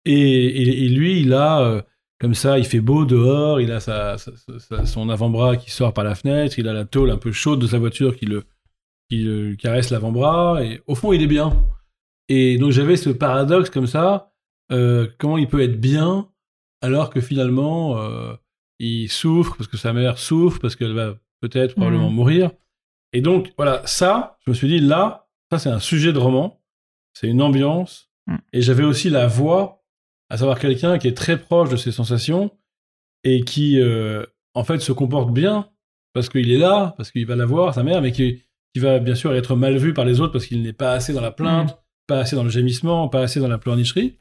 Et, et, lui, il a comme ça, il fait beau dehors, il a sa, son avant-bras qui sort par la fenêtre, il a la tôle un peu chaude de sa voiture qui le, qui le caresse l'avant-bras, et au fond, il est bien. Et donc j'avais ce paradoxe comme ça, comment il peut être bien alors que finalement, euh, il souffre parce que sa mère souffre, parce qu'elle va peut-être probablement mourir. Et donc, voilà, ça, je me suis dit, là, ça, c'est un sujet de roman, c'est une ambiance. Mm. Et j'avais aussi la voix, à savoir quelqu'un qui est très proche de ses sensations et qui, euh, en fait, se comporte bien parce qu'il est là, parce qu'il va la voir, sa mère, mais qui, qui va bien sûr être mal vu par les autres parce qu'il n'est pas assez dans la plainte, pas assez dans le gémissement, pas assez dans la pleurnicherie.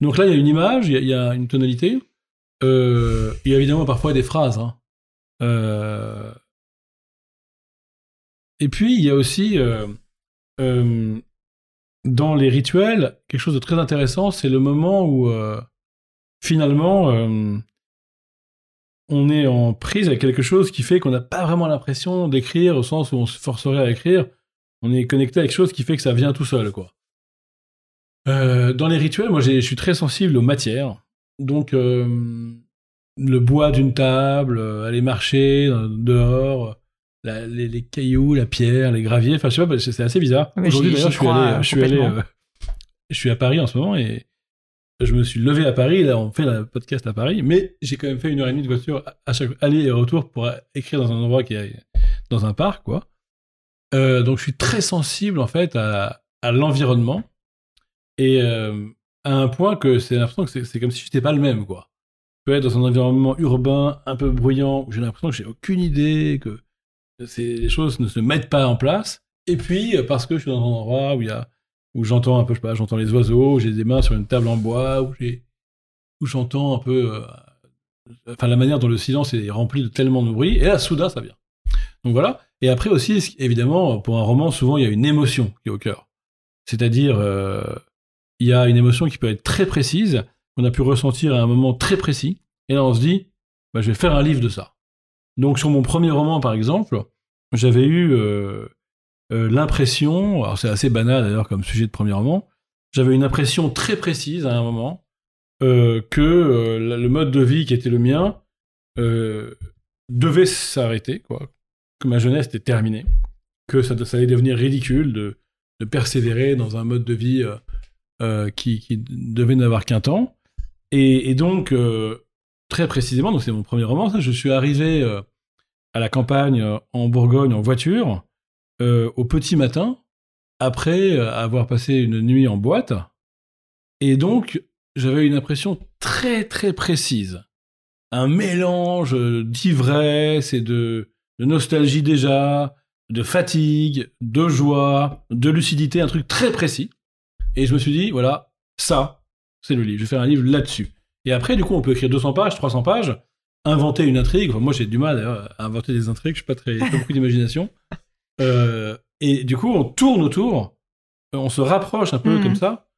Donc là, il y a une image, il y a, une tonalité. Euh, il y a évidemment parfois des phrases. hein. Euh, et puis, il y a aussi, euh, euh, dans les rituels, quelque chose de très intéressant, c'est le moment où, finalement, on est en prise avec quelque chose qui fait qu'on n'a pas vraiment l'impression d'écrire au sens où on se forcerait à écrire. On est connecté avec quelque chose qui fait que ça vient tout seul, quoi. Euh, dans les rituels, moi, je suis très sensible aux matières. Donc, euh, le bois d'une table, euh, aller marcher dehors, la- les, les cailloux, la pierre, les graviers. Enfin, je sais pas, c'est assez bizarre. Mais Aujourd'hui, d'ailleurs, je suis allé, je suis allé, complètement. euh, je suis à Paris en ce moment et je me suis levé à Paris. Là, on fait le podcast à Paris, mais j'ai quand même fait une heure et demie de voiture à- à chaque aller et retour pour écrire dans un endroit qui est dans un parc, quoi. Euh, donc, je suis très sensible en fait à, à l'environnement et euh, à un point que c'est l'impression c'est- comme si j'étais pas le même, quoi. Je peux être dans un environnement urbain un peu bruyant où j'ai l'impression que j'ai aucune idée, que les choses ne se mettent pas en place. Et puis, euh, parce que je suis dans un endroit où où j'entends un peu, je sais pas, j'entends les oiseaux, j'ai des mains sur une table en bois, où où j'entends un peu, euh, enfin la manière dont le silence est rempli de tellement de bruit, et là soudain ça vient. Donc voilà. Et après aussi, évidemment, pour un roman, souvent il y a une émotion qui est au cœur. C'est-à-dire, il y a une émotion qui peut être très précise, qu'on a pu ressentir à un moment très précis, et là on se dit, bah, je vais faire un livre de ça. Donc sur mon premier roman, par exemple, j'avais eu euh, euh, l'impression, alors c'est assez banal d'ailleurs comme sujet de premier roman, j'avais une impression très précise à un moment euh, que le mode de vie qui était le mien devait s'arrêter, quoi. Que ma jeunesse était terminée, que ça, allait devenir ridicule de persévérer dans un mode de vie euh, qui, devait n'avoir qu'un temps. Et, donc, euh, très précisément, c'est mon premier roman, ça, je suis arrivé euh, à la campagne en Bourgogne en voiture au petit matin, après avoir passé une nuit en boîte. Et donc, j'avais une impression très très précise. Un mélange d'ivresse et de nostalgie déjà, de fatigue, de joie, de lucidité, un truc très précis. Et je me suis dit, voilà, ça, c'est le livre. Je vais faire un livre là-dessus. Et après, du coup, on peut écrire 200 pages, 300 pages, inventer une intrigue. Enfin, moi, j'ai du mal d'ailleurs, à inventer des intrigues, je suis pas très, pas beaucoup d'imagination. *laughs* Euh, et du coup, on tourne autour, euh, on se rapproche un peu Mhm. comme ça.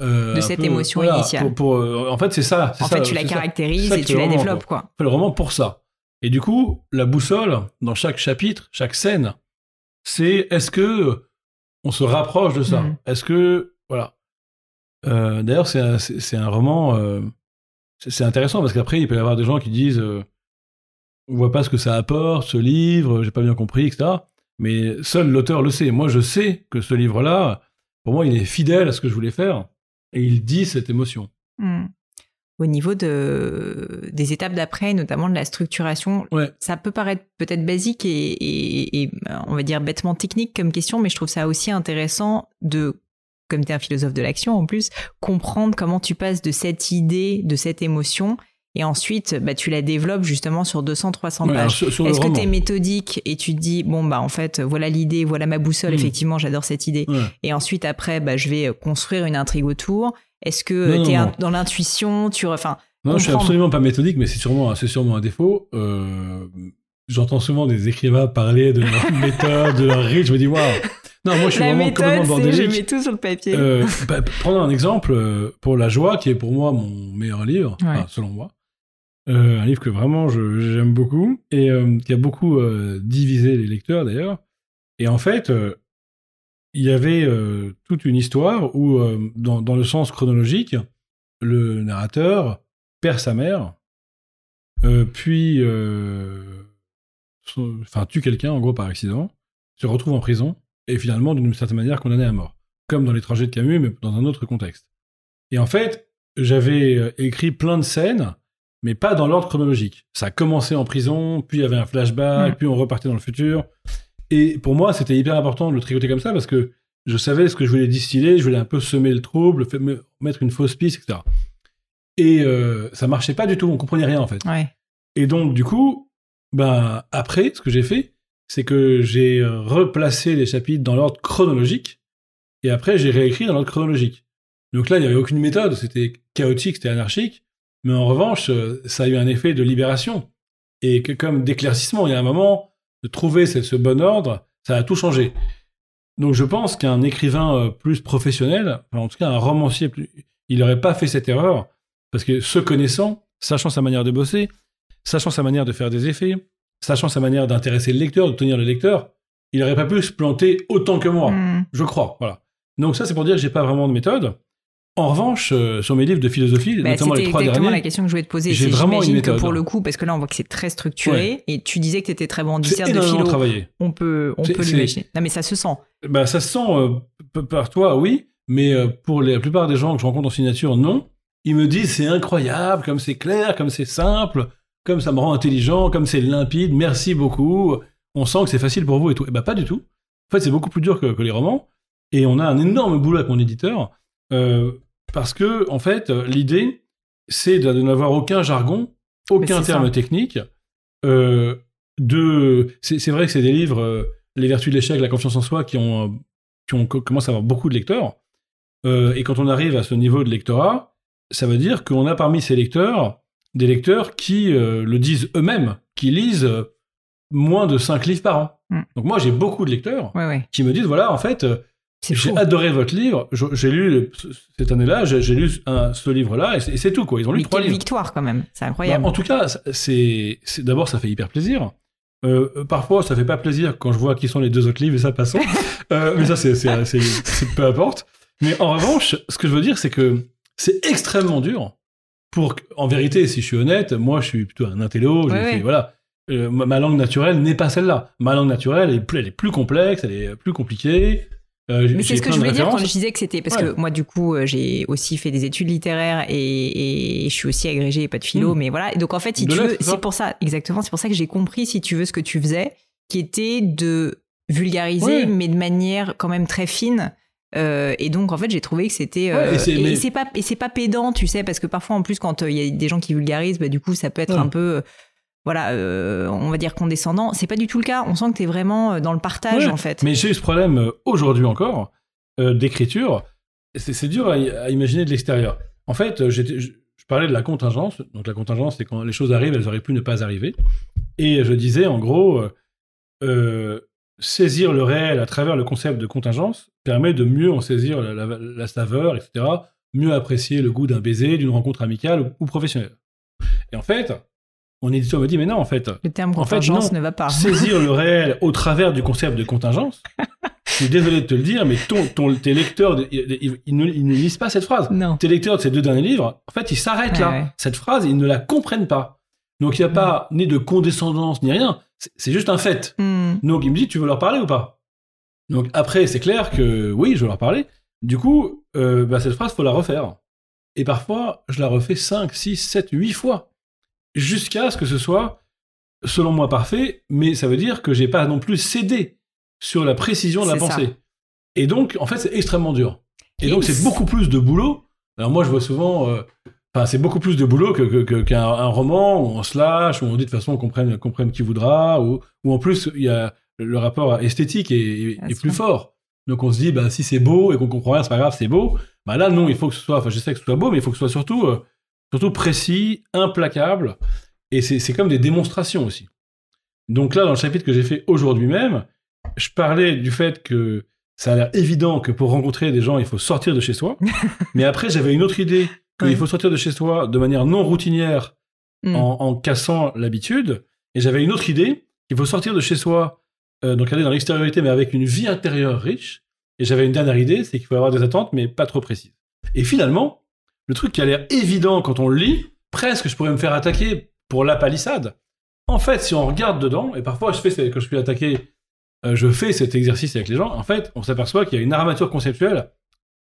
euh, De cette peu, émotion voilà, initiale. pour- pour, en fait, c'est ça. En ça, fait, tu la caractérises ça et tu la roman, développes, quoi. quoi. On fait le roman pour ça. Et du coup, la boussole, dans chaque chapitre, chaque scène, c'est est-ce que on se rapproche de ça? Mhm. Est-ce que. Voilà. Euh, D'ailleurs, c'est un, roman. euh, c'est intéressant parce qu'après, il peut y avoir des gens qui disent euh, on voit pas ce que ça apporte, ce livre, j'ai pas bien compris, etc. Mais seul l'auteur le sait. Moi, je sais que ce livre-là, pour moi, il est fidèle à ce que je voulais faire et il dit cette émotion. Hmm. Au niveau de, des étapes d'après, notamment de la structuration, Ouais. ça peut paraître peut-être basique et, et- et, on va dire bêtement technique comme question, mais je trouve ça aussi intéressant de, comme tu es un philosophe de l'action en plus, comprendre comment tu passes de cette idée, de cette émotion, et ensuite bah, tu la développes justement sur 200-300 Ouais, pages. Est-ce que tu es méthodique et tu te dis, bon, bah en fait, voilà l'idée, voilà ma boussole, Hmm. effectivement, j'adore cette idée. Ouais. Et ensuite, après, bah, je vais construire une intrigue autour. Est-ce que non, tu es non. dans l'intuition tu, Enfin, Non, je suis absolument pas méthodique, mais c'est sûrement, c'est sûrement un défaut. Euh, J'entends souvent des écrivains parler de leur *laughs* méthode, de leur rythme. Je me dis, waouh. Non, moi, je suis la vraiment complètement méthode, c'est je mets tout sur le papier. Euh, bah, prenons un exemple euh, pour La Joie, qui est pour moi mon meilleur livre, Ouais. enfin, selon moi. Euh, un livre que vraiment j'aime beaucoup et euh, qui a beaucoup divisé les lecteurs d'ailleurs. Et en fait, il y avait toute une histoire où, dans, dans le sens chronologique, le narrateur perd sa mère, puis enfin tue quelqu'un en gros par accident, se retrouve en prison et finalement d'une certaine manière condamné à mort, comme dans Les Trajets de Camus, mais dans un autre contexte. Et en fait, j'avais euh, écrit plein de scènes, mais pas dans l'ordre chronologique. Ça a commencé en prison, puis il y avait un flashback, Mm. puis on repartait dans le futur. Et pour moi, c'était hyper important de le tricoter comme ça parce que je savais ce que je voulais distiller, je voulais un peu semer le trouble, mettre une fausse piste, etc. Et euh, ça marchait pas du tout, on comprenait rien en fait. Ouais. Et donc, du coup, ben, après, ce que j'ai fait, c'est que j'ai euh, replacé les chapitres dans l'ordre chronologique, et après, j'ai réécrit dans l'ordre chronologique. Donc là, il n'y avait aucune méthode, c'était chaotique, c'était anarchique, mais en revanche, euh, ça a eu un effet de libération, et comme d'éclaircissement, il y a un moment, de trouver ce, bon ordre, ça a tout changé. Donc je pense qu'un écrivain euh, plus professionnel, en tout cas un romancier, plus, il n'aurait pas fait cette erreur, parce que se connaissant, sachant sa manière de bosser, sachant sa manière de faire des effets, sachant sa manière d'intéresser le lecteur, de tenir le lecteur, il n'aurait pas pu se planter autant que moi, Mm. je crois. Voilà. Donc ça, c'est pour dire que j'ai pas vraiment de méthode. En revanche, euh, sur mes livres de philosophie, Bah, notamment les trois exactement la derniers, question que je voulais te poser. j'ai vraiment une J'imagine que méthode. pour le coup, parce que là on voit que c'est très structuré, et tu disais que tu étais très bon en dissert de philo. travaillé. On peut, on peut l'imaginer. Non mais ça se sent. Bah, ça se sent euh, par toi, oui, mais euh, pour la plupart des gens que je rencontre en signature, non. Ils me disent c'est incroyable, comme c'est clair, comme c'est simple, comme ça me rend intelligent, comme c'est limpide, merci beaucoup. On sent que c'est facile pour vous et tout. Et bah pas du tout. En fait, c'est beaucoup plus dur que, que les romans. Et on a un énorme boulot avec mon éditeur euh, parce que en fait, l'idée c'est de, de n'avoir aucun jargon, aucun terme ça. technique. Euh, de, c'est vrai que c'est des livres, euh, les vertus de l'échec, la confiance en soi, qui ont, qui ont commencé à avoir beaucoup de lecteurs. Et quand on arrive à ce niveau de lectorat, ça veut dire qu'on a parmi ces lecteurs des lecteurs qui euh, le disent eux-mêmes, qui lisent euh, moins de 5 livres par an. Mm. Donc moi, j'ai beaucoup de lecteurs Ouais, ouais. qui me disent, voilà, en fait, euh, j'ai adoré votre livre, j'ai lu, le- cette année-là, j'ai lu un- ce livre-là, et c'est tout, quoi. Ils ont lu Mais trois quelle livres. victoire quand même. C'est Bah, incroyable. en tout cas, c'est d'abord ça fait hyper plaisir. Euh, parfois, ça fait pas plaisir quand je vois qui sont les deux autres livres et ça passons. *laughs* Euh, mais ça, c'est peu importe. Mais en revanche, ce que je veux dire, c'est que c'est extrêmement dur. Pour, en vérité, si je suis honnête, moi, je suis plutôt un intello. voilà, Euh, ma, langue naturelle n'est pas celle-là. Ma langue naturelle elle est plus, elle est plus complexe, elle est plus compliquée. Euh, Mais c'est ce que je voulais dire quand je disais que c'était parce Ouais. que moi du coup euh, j'ai aussi fait des études littéraires et, et je suis aussi agrégée pas de philo Mm. mais voilà donc en fait si De tu veux c'est pour ça exactement c'est pour ça que j'ai compris si tu veux ce que tu faisais qui était de vulgariser Ouais. mais de manière quand même très fine Euh, et donc en fait j'ai trouvé que c'était euh, Ouais, et c'est- et c'est pas et c'est pas pédant tu sais parce que parfois en plus quand euh, il y a des gens qui vulgarisent bah, du coup ça peut être Ouais. un peu euh, voilà euh, on va dire condescendant c'est pas du tout le cas on sent que t'es vraiment euh, dans le partage Ouais, en fait Mais j'ai eu ce problème euh, aujourd'hui encore euh, d'écriture. C'est dur à, à imaginer de l'extérieur. En fait, euh, je, je parlais de la contingence. Donc la contingence, c'est quand les choses arrivent, elles auraient pu ne pas arriver. Et je disais, en gros, euh, euh, saisir le réel à travers le concept de contingence permet de mieux en saisir la, la- la saveur, etc. Mieux apprécier le goût d'un baiser, d'une rencontre amicale ou, ou professionnelle. Et en fait, mon éditeur me dit, mais non, en fait, le terme En fait, contingence non. ne va pas saisir le *laughs* réel au travers du concept de contingence. Je suis désolé de te le dire, mais ton, ton- tes lecteurs, ils, ils- ils ne, ils ne lisent pas cette phrase. non Tes lecteurs de ces deux derniers livres, en fait, ils s'arrêtent Ouais, là. ouais. Cette phrase, ils ne la comprennent pas. Donc, il n'y a pas ni de condescendance, ni rien. C'est- juste un fait. Hmm. Donc, il me dit, tu veux leur parler ou pas? Donc, après, c'est clair que oui, je veux leur parler. Du coup, euh, bah, cette phrase, faut la refaire. Et parfois, je la refais 5, 6, 7, 8 fois. Jusqu'à ce que ce soit, selon moi, parfait. Mais ça veut dire que j'ai pas non plus cédé sur la précision de la ça. pensée. Et donc, en fait, c'est extrêmement dur. Et Et donc, c'est- c'est beaucoup plus de boulot. Alors, moi, je vois souvent. euh, Enfin, c'est beaucoup plus de boulot que- que- que- qu'un un roman où on se lâche, où on dit de toute façon qu'on comprenne, qui voudra, ou où en plus il y a le rapport esthétique est, plus fort. Donc on se dit, bah, si c'est beau et qu'on comprend rien, c'est pas grave, c'est beau. Bah là, non, il faut que ce soit, enfin, je sais que ce soit beau, mais il faut que ce soit surtout, euh, surtout précis, implacable. Et c'est comme des démonstrations aussi. Donc là, dans le chapitre que j'ai fait aujourd'hui même, je parlais du fait que ça a l'air évident que pour rencontrer des gens, il faut sortir de chez soi. *laughs* mais après, j'avais une autre idée qu'il faut sortir de chez soi de manière non routinière Hmm. en, en cassant l'habitude. Et j'avais une autre idée qu'il faut sortir de chez soi, euh, donc aller dans l'extériorité, mais avec une vie intérieure riche. Et j'avais une dernière idée, c'est qu'il faut avoir des attentes, mais pas trop précises. Et finalement, le truc qui a l'air évident quand on le lit, presque je pourrais me faire attaquer pour la palissade. En fait, si on regarde dedans, et parfois je fais, quand je suis attaqué, euh, je fais cet exercice avec les gens, en fait, on s'aperçoit qu'il y a une armature conceptuelle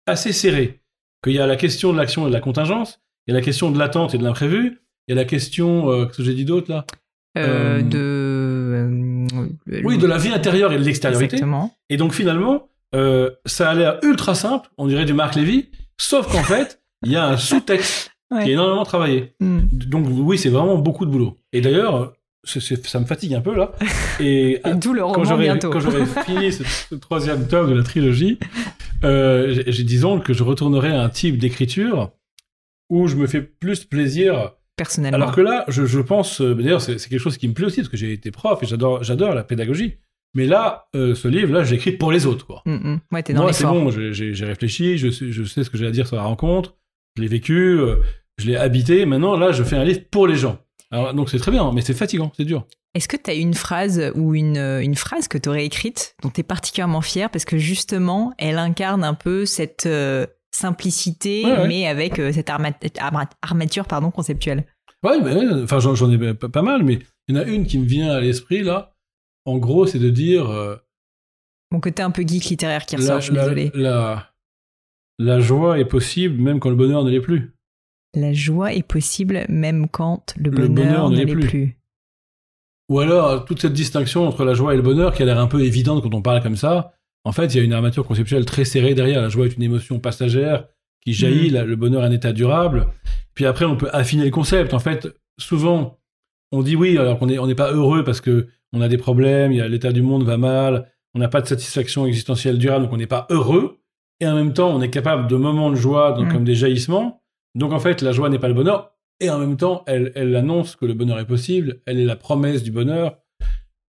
assez serrée. Qu'il y a la question de l'action et de la contingence, il y a la question de l'attente et de l'imprévu, il y a la question, euh, qu'est-ce que j'ai dit d'autre là? Euh, Euh, de. Oui, de la vie intérieure et de l'extériorité. Exactement. Et donc finalement, ça a l'air ultra simple, on dirait du Marc Lévy, sauf qu'en *laughs* fait, il y a un sous-texte Ouais. qui est énormément travaillé. Hmm. Donc oui, c'est vraiment beaucoup de boulot. Et d'ailleurs, ça me fatigue un peu là. *laughs* Et D'où le quand roman j'aurai bientôt. quand j'aurai *laughs* fini ce, ce troisième tome de la trilogie, euh, j'ai- disons que je retournerai à un type d'écriture où je me fais plus plaisir. Personnellement. Alors que là, je, je pense, euh, d'ailleurs, c'est quelque chose qui me plaît aussi parce que j'ai été prof et j'adore j'adore la pédagogie. Mais là, euh, ce livre, là, j'écris pour les autres, quoi. Mm, mm. Ouais, dans Moi, c'est bon, j'ai- réfléchi, je sais, je sais ce que j'ai à dire sur la rencontre, je l'ai vécu, euh, je l'ai habité. Maintenant, là, je fais un livre pour les gens. Alors, donc c'est très bien, mais c'est fatigant, c'est dur. Est-ce que tu as une phrase ou une, une phrase que tu aurais écrite dont tu es particulièrement fier parce que justement, elle incarne un peu cette euh, simplicité, Ouais, ouais. mais avec euh, cette arma- arma- armature pardon, conceptuelle? Ouais, j'en ai pas, pas mal, mais il y en a une qui me vient à l'esprit, là. En gros, c'est de dire euh, Mon côté un peu geek littéraire qui la, ressort, je suis la- la- la joie est possible même quand le bonheur ne l'est plus. La joie est possible même quand le bonheur, ne l'est plus. plus. Ou alors, toute cette distinction entre la joie et le bonheur qui a l'air un peu évidente quand on parle comme ça, en fait, il y a une armature conceptuelle très serrée derrière. La joie est une émotion passagère qui jaillit, la- le bonheur est un état durable. Puis après, on peut affiner le concept. En fait, souvent, on dit oui, alors qu'on n'est on pas heureux parce que on a des problèmes, l'état du monde va mal, on n'a pas de satisfaction existentielle durable, donc on n'est pas heureux. Et en même temps, on est capable de moments de joie, donc Mhm. comme des jaillissements. Donc en fait, la joie n'est pas le bonheur. Et en même temps, elle, elle annonce que le bonheur est possible. Elle est la promesse du bonheur.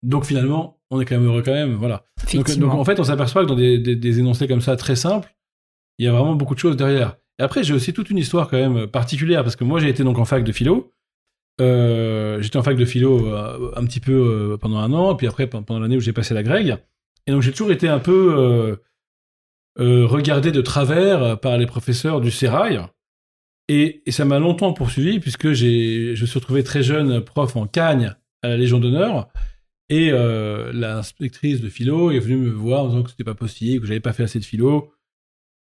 Donc finalement, on est quand même heureux quand même. Voilà. Donc, en fait, on s'aperçoit que dans des, des- des énoncés comme ça très simples, il y a vraiment beaucoup de choses derrière. Et après, j'ai aussi toute une histoire quand même particulière parce que moi, j'ai été donc en fac de philo. Euh, J'étais en fac de philo euh, un petit peu euh, pendant un an, puis après pendant l'année où j'ai passé la Greg. Et donc j'ai toujours été un peu regardé de travers par les professeurs du Sérail. Et, et ça m'a longtemps poursuivi puisque j'ai, je me suis retrouvé très jeune prof en Cagne à la Légion d'honneur. Et euh, l'inspectrice de philo est venue me voir en disant que c'était pas possible, que j'avais pas fait assez de philo.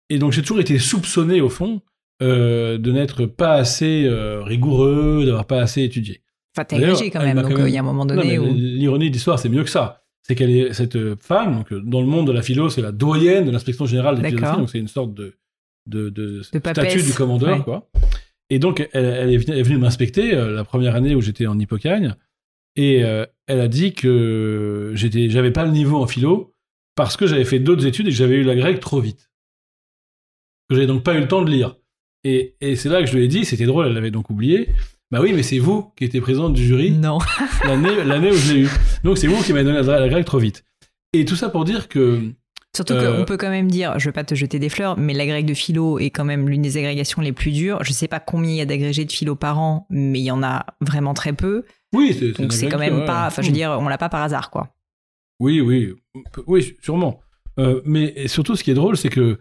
Et donc j'ai toujours été soupçonné au fond euh, de n'être pas assez euh, rigoureux, d'avoir pas assez étudié. Enfin, t'as agrégé quand même, donc il y a un moment donné où. l'ironie de l'histoire, c'est mieux que ça. C'est qu'elle est cette femme, donc dans le monde de la philo, c'est la doyenne de l'inspection générale des philosophies, donc c'est une sorte de de, de, statut papesse, du commandeur, ouais. quoi. Et donc elle, elle est venue, elle est venue m'inspecter euh, la première année où j'étais en Hippocagne, et euh, elle a dit que j'étais, j'avais pas le niveau en philo parce que j'avais fait d'autres études et que j'avais eu la grecque trop vite, que j'avais donc pas eu le temps de lire. Et, et c'est là que je lui ai dit, c'était drôle, elle l'avait donc oublié. Bah oui, mais c'est vous qui étiez présente du jury Non. l'année l'année où je l'ai eu. Donc c'est vous qui m'avez donné la, la grecque trop vite. Et tout ça pour dire que Surtout Euh, qu'on peut quand même dire, je veux pas te jeter des fleurs, mais l'agrég de philo est quand même l'une des agrégations les plus dures. Je sais pas combien il y a d'agrégés de philo par an, mais il y en a vraiment très peu. oui, c'est Donc c'est quand même pas, enfin je veux dire, on l'a pas par hasard quoi. Oui, oui, oui, sûrement. Euh, mais surtout, ce qui est drôle, c'est que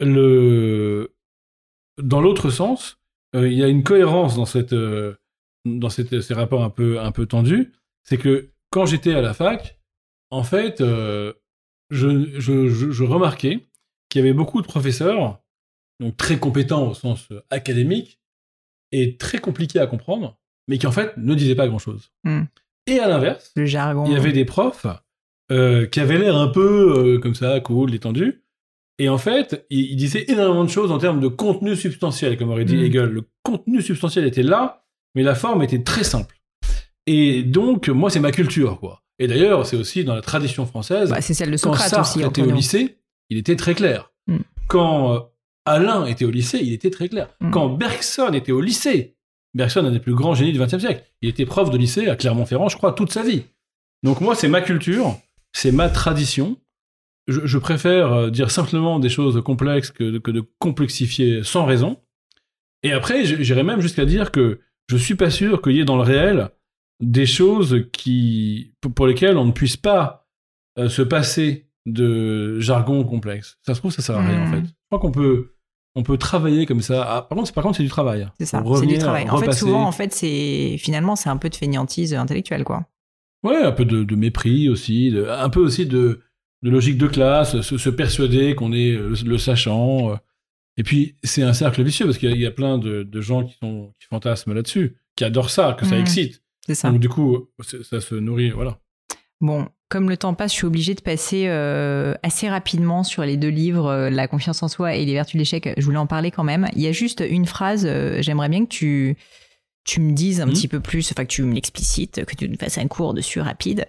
le dans l'autre sens, euh, il y a une cohérence dans cette euh, dans cette, ces rapports un peu un peu tendus. C'est que quand j'étais à la fac, en fait, je, je, je, je remarquais qu'il y avait beaucoup de professeurs, donc très compétents au sens euh, académique et très compliqués à comprendre, mais qui en fait ne disaient pas grand-chose. Hmm. Et à l'inverse, il y avait des profs euh, qui avaient l'air un peu euh, comme ça, cool, détendus. Et en fait, ils, disaient énormément de choses en termes de contenu substantiel, comme aurait dit Mm. Hegel. Le contenu substantiel était là, mais la forme était très simple. Et donc, moi, c'est ma culture, quoi. Et d'ailleurs, c'est aussi dans la tradition française. Bah, c'est celle de quand Socrate Sartre aussi. était entre au lycée, il était très clair. Mm. Quand euh, Alain était au lycée, il était très clair. Mm. Quand Bergson était au lycée, Bergson, un des plus grands génies du XXe siècle, il était prof de lycée à Clermont-Ferrand, je crois, toute sa vie. Donc moi, c'est ma culture, c'est ma tradition. Je, je préfère euh, dire simplement des choses complexes que, que de complexifier sans raison. Et après, j'irais même jusqu'à dire que je suis pas sûr qu'il y ait dans le réel des choses qui, pour- lesquelles on ne puisse pas euh, se passer de jargon complexe. Ça se trouve, ça sert à rien en Mm. fait. Je crois qu'on peut, on peut travailler comme ça. Ah, par contre, c'est- par contre, c'est du travail. C'est ça, c'est du travail. En fait, souvent, en fait, c'est finalement, c'est un peu de fainéantise intellectuelle, quoi. Ouais, un peu de, de mépris aussi, de- un peu aussi de, de logique de classe, se, se persuader qu'on est le, le sachant. euh. Et puis, c'est un cercle vicieux parce qu'il y, a- il y a plein de, gens qui, sont, qui fantasment là-dessus, qui adore ça, que ça Mm. excite. C'est ça. Donc du coup, ça se nourrit, voilà. Bon, comme le temps passe, je suis obligée de passer euh, assez rapidement sur les deux livres, euh, La confiance en soi et Les vertus de l'échec. Je voulais en parler quand même. Il y a juste une phrase, euh, j'aimerais bien que tu, tu me dises un Mhm. petit peu plus, enfin que tu me l'explicites, que tu me fasses un cours dessus rapide.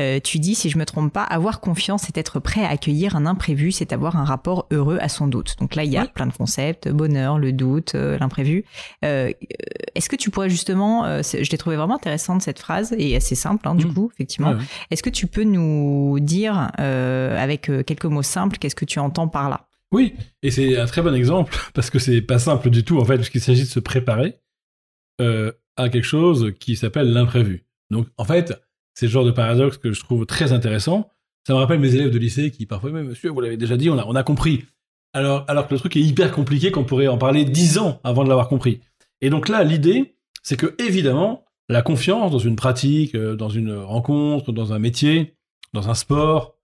Euh, tu dis, si je me trompe pas, avoir confiance, c'est être prêt à accueillir un imprévu, c'est avoir un rapport heureux à son doute. Donc là, il y a plein de concepts, bonheur, le doute, euh, l'imprévu. Euh, Est-ce que tu pourrais justement, je l'ai trouvé vraiment intéressante cette phrase et assez simple hein, du Mhm. coup, effectivement. Ouais. Est-ce que tu peux nous dire, avec quelques mots simples, qu'est-ce que tu entends par là? Oui, et c'est un très bon exemple *laughs* parce que c'est pas simple du tout en fait, puisqu'il s'agit de se préparer euh, à quelque chose qui s'appelle l'imprévu. Donc en fait, c'est le genre de paradoxe que je trouve très intéressant. Ça me rappelle mes élèves de lycée qui parfois, mais monsieur, vous l'avez déjà dit, on a, on a compris. Alors, alors que le truc est hyper compliqué, qu'on pourrait en parler dix ans avant de l'avoir compris. Et donc là, l'idée, c'est que évidemment, la confiance dans une pratique, euh, dans une rencontre, dans un métier, dans un sport,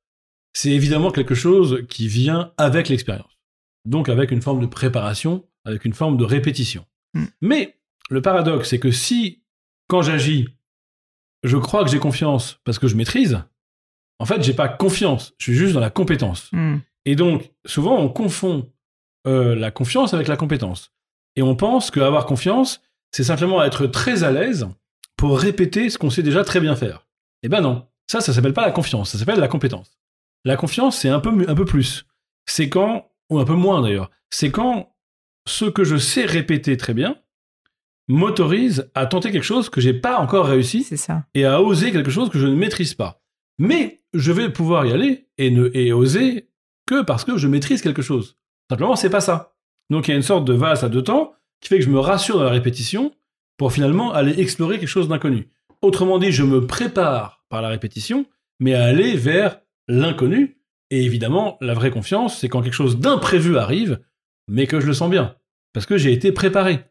c'est évidemment quelque chose qui vient avec l'expérience. Donc avec une forme de préparation, avec une forme de répétition. Mm. Mais le paradoxe, c'est que si, quand j'agis, je crois que j'ai confiance parce que je maîtrise, en fait, j'ai pas confiance, je suis juste dans la compétence. Hmm. Et donc, souvent, on confond euh, la confiance avec la compétence. Et on pense qu'avoir confiance, c'est simplement être très à l'aise pour répéter ce qu'on sait déjà très bien faire. Eh ben non, ça, ça s'appelle pas la confiance, ça s'appelle la compétence. La confiance, c'est un peu, mu- un peu plus. C'est quand, ou un peu moins d'ailleurs, c'est quand ce que je sais répéter très bien m'autorise à tenter quelque chose que j'ai pas encore réussi ça. et à oser quelque chose que je ne maîtrise pas. Mais je vais pouvoir y aller et, ne, et oser que parce que je maîtrise quelque chose. Simplement, c'est pas ça. Donc il y a une sorte de vase à deux temps qui fait que je me rassure dans la répétition pour finalement aller explorer quelque chose d'inconnu. Autrement dit, je me prépare par la répétition, mais à aller vers l'inconnu. Et évidemment, la vraie confiance, c'est quand quelque chose d'imprévu arrive, mais que je le sens bien, parce que j'ai été préparé.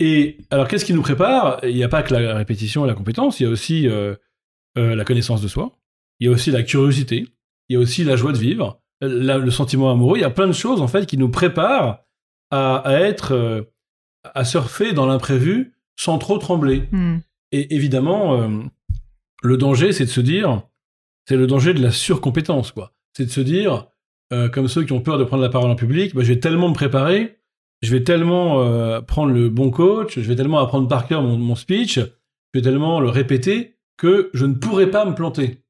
Et alors, qu'est-ce qui nous prépare? Il n'y a pas que la répétition et la compétence, il y a aussi euh, euh, la connaissance de soi, il y a aussi la curiosité, il y a aussi la joie de vivre, la- le sentiment amoureux. Il y a plein de choses en fait qui nous préparent à, à être, euh, à surfer dans l'imprévu sans trop trembler. Hmm. Et évidemment, le danger, c'est de se dire, c'est le danger de la surcompétence, quoi. C'est de se dire, comme ceux qui ont peur de prendre la parole en public, bah, je vais tellement me préparer, je vais tellement euh, prendre le bon coach, je vais tellement apprendre par cœur mon, mon speech, je vais tellement le répéter que je ne pourrai pas me planter.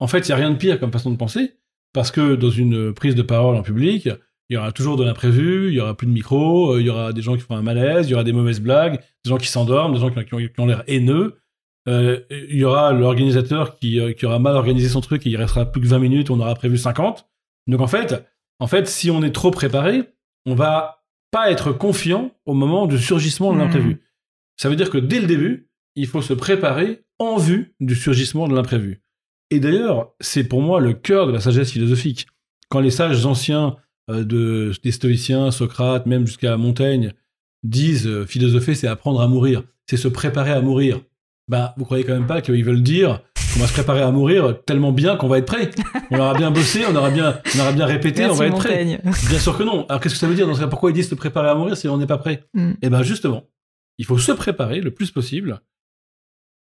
En fait, il y a rien de pire comme façon de penser, parce que dans une prise de parole en public, il y aura toujours de l'imprévu, il y aura plus de micro, euh, il y aura des gens qui font un malaise, il y aura des mauvaises blagues, des gens qui s'endorment, des gens qui, ont, l'air haineux. Euh, il y aura l'organisateur qui, qui aura mal organisé son truc et il restera plus que 20 minutes, on aura prévu 50. Donc en fait, en fait, si on est trop préparé, on va pas être confiant au moment du surgissement de Mhm. l'imprévu. Ça veut dire que dès le début, il faut se préparer en vue du surgissement de l'imprévu. Et d'ailleurs, c'est pour moi le cœur de la sagesse philosophique. Quand les sages anciens euh, de, des stoïciens, Socrate, même jusqu'à Montaigne, disent euh, philosopher, c'est apprendre à mourir, c'est se préparer à mourir. Ben, vous croyez quand même pas qu'ils veulent dire qu'on va se préparer à mourir tellement bien qu'on va être prêt. On aura bien bossé, on aura bien, on aura bien répété, on va être prêt. Bien sûr que non. Alors qu'est-ce que ça veut dire dans ce cas? Pourquoi ils disent se préparer à mourir si on n'est pas prêt? Hmm. Eh ben justement, il faut se préparer le plus possible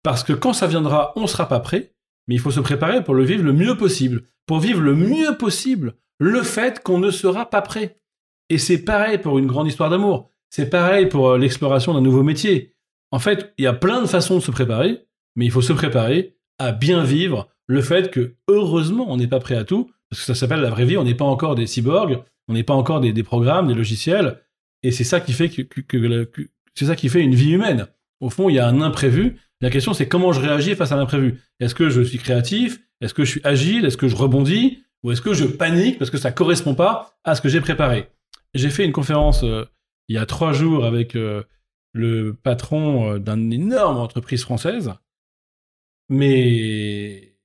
parce que quand ça viendra, on sera pas prêt, mais il faut se préparer pour le vivre le mieux possible, pour vivre le mieux possible le fait qu'on ne sera pas prêt. Et c'est pareil pour une grande histoire d'amour. C'est pareil pour euh, l'exploration d'un nouveau métier. En fait, il y a plein de façons de se préparer, mais il faut se préparer à bien vivre le fait que, heureusement, on n'est pas prêt à tout, parce que ça s'appelle la vraie vie, on n'est pas encore des cyborgs, on n'est pas encore des, programmes, des logiciels, et c'est ça qui fait que- c'est ça qui fait une vie humaine. Au fond, il y a un imprévu. La question, c'est comment je réagis face à l'imprévu. Est-ce que je suis créatif? Est-ce que je suis agile? Est-ce que je rebondis? Ou est-ce que je panique parce que ça correspond pas à ce que j'ai préparé? J'ai fait une conférence euh, il y a trois jours avec euh, le patron euh, d'une énorme entreprise française, mais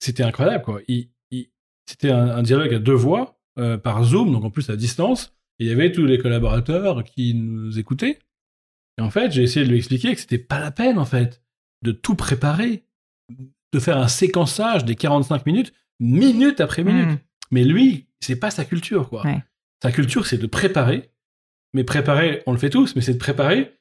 c'était incroyable, quoi. Il- il- c'était un, un dialogue à deux voix euh, par Zoom, donc en plus à distance. Et il y avait tous les collaborateurs qui nous écoutaient. Et en fait, j'ai essayé de lui expliquer que c'était pas la peine, en fait, de tout préparer, de faire un séquençage des 45 minutes, minute après minute. Hmm. Mais lui, c'est pas sa culture, quoi. Ouais. Sa culture, c'est de préparer. Mais préparer, on le fait tous, mais c'est de préparer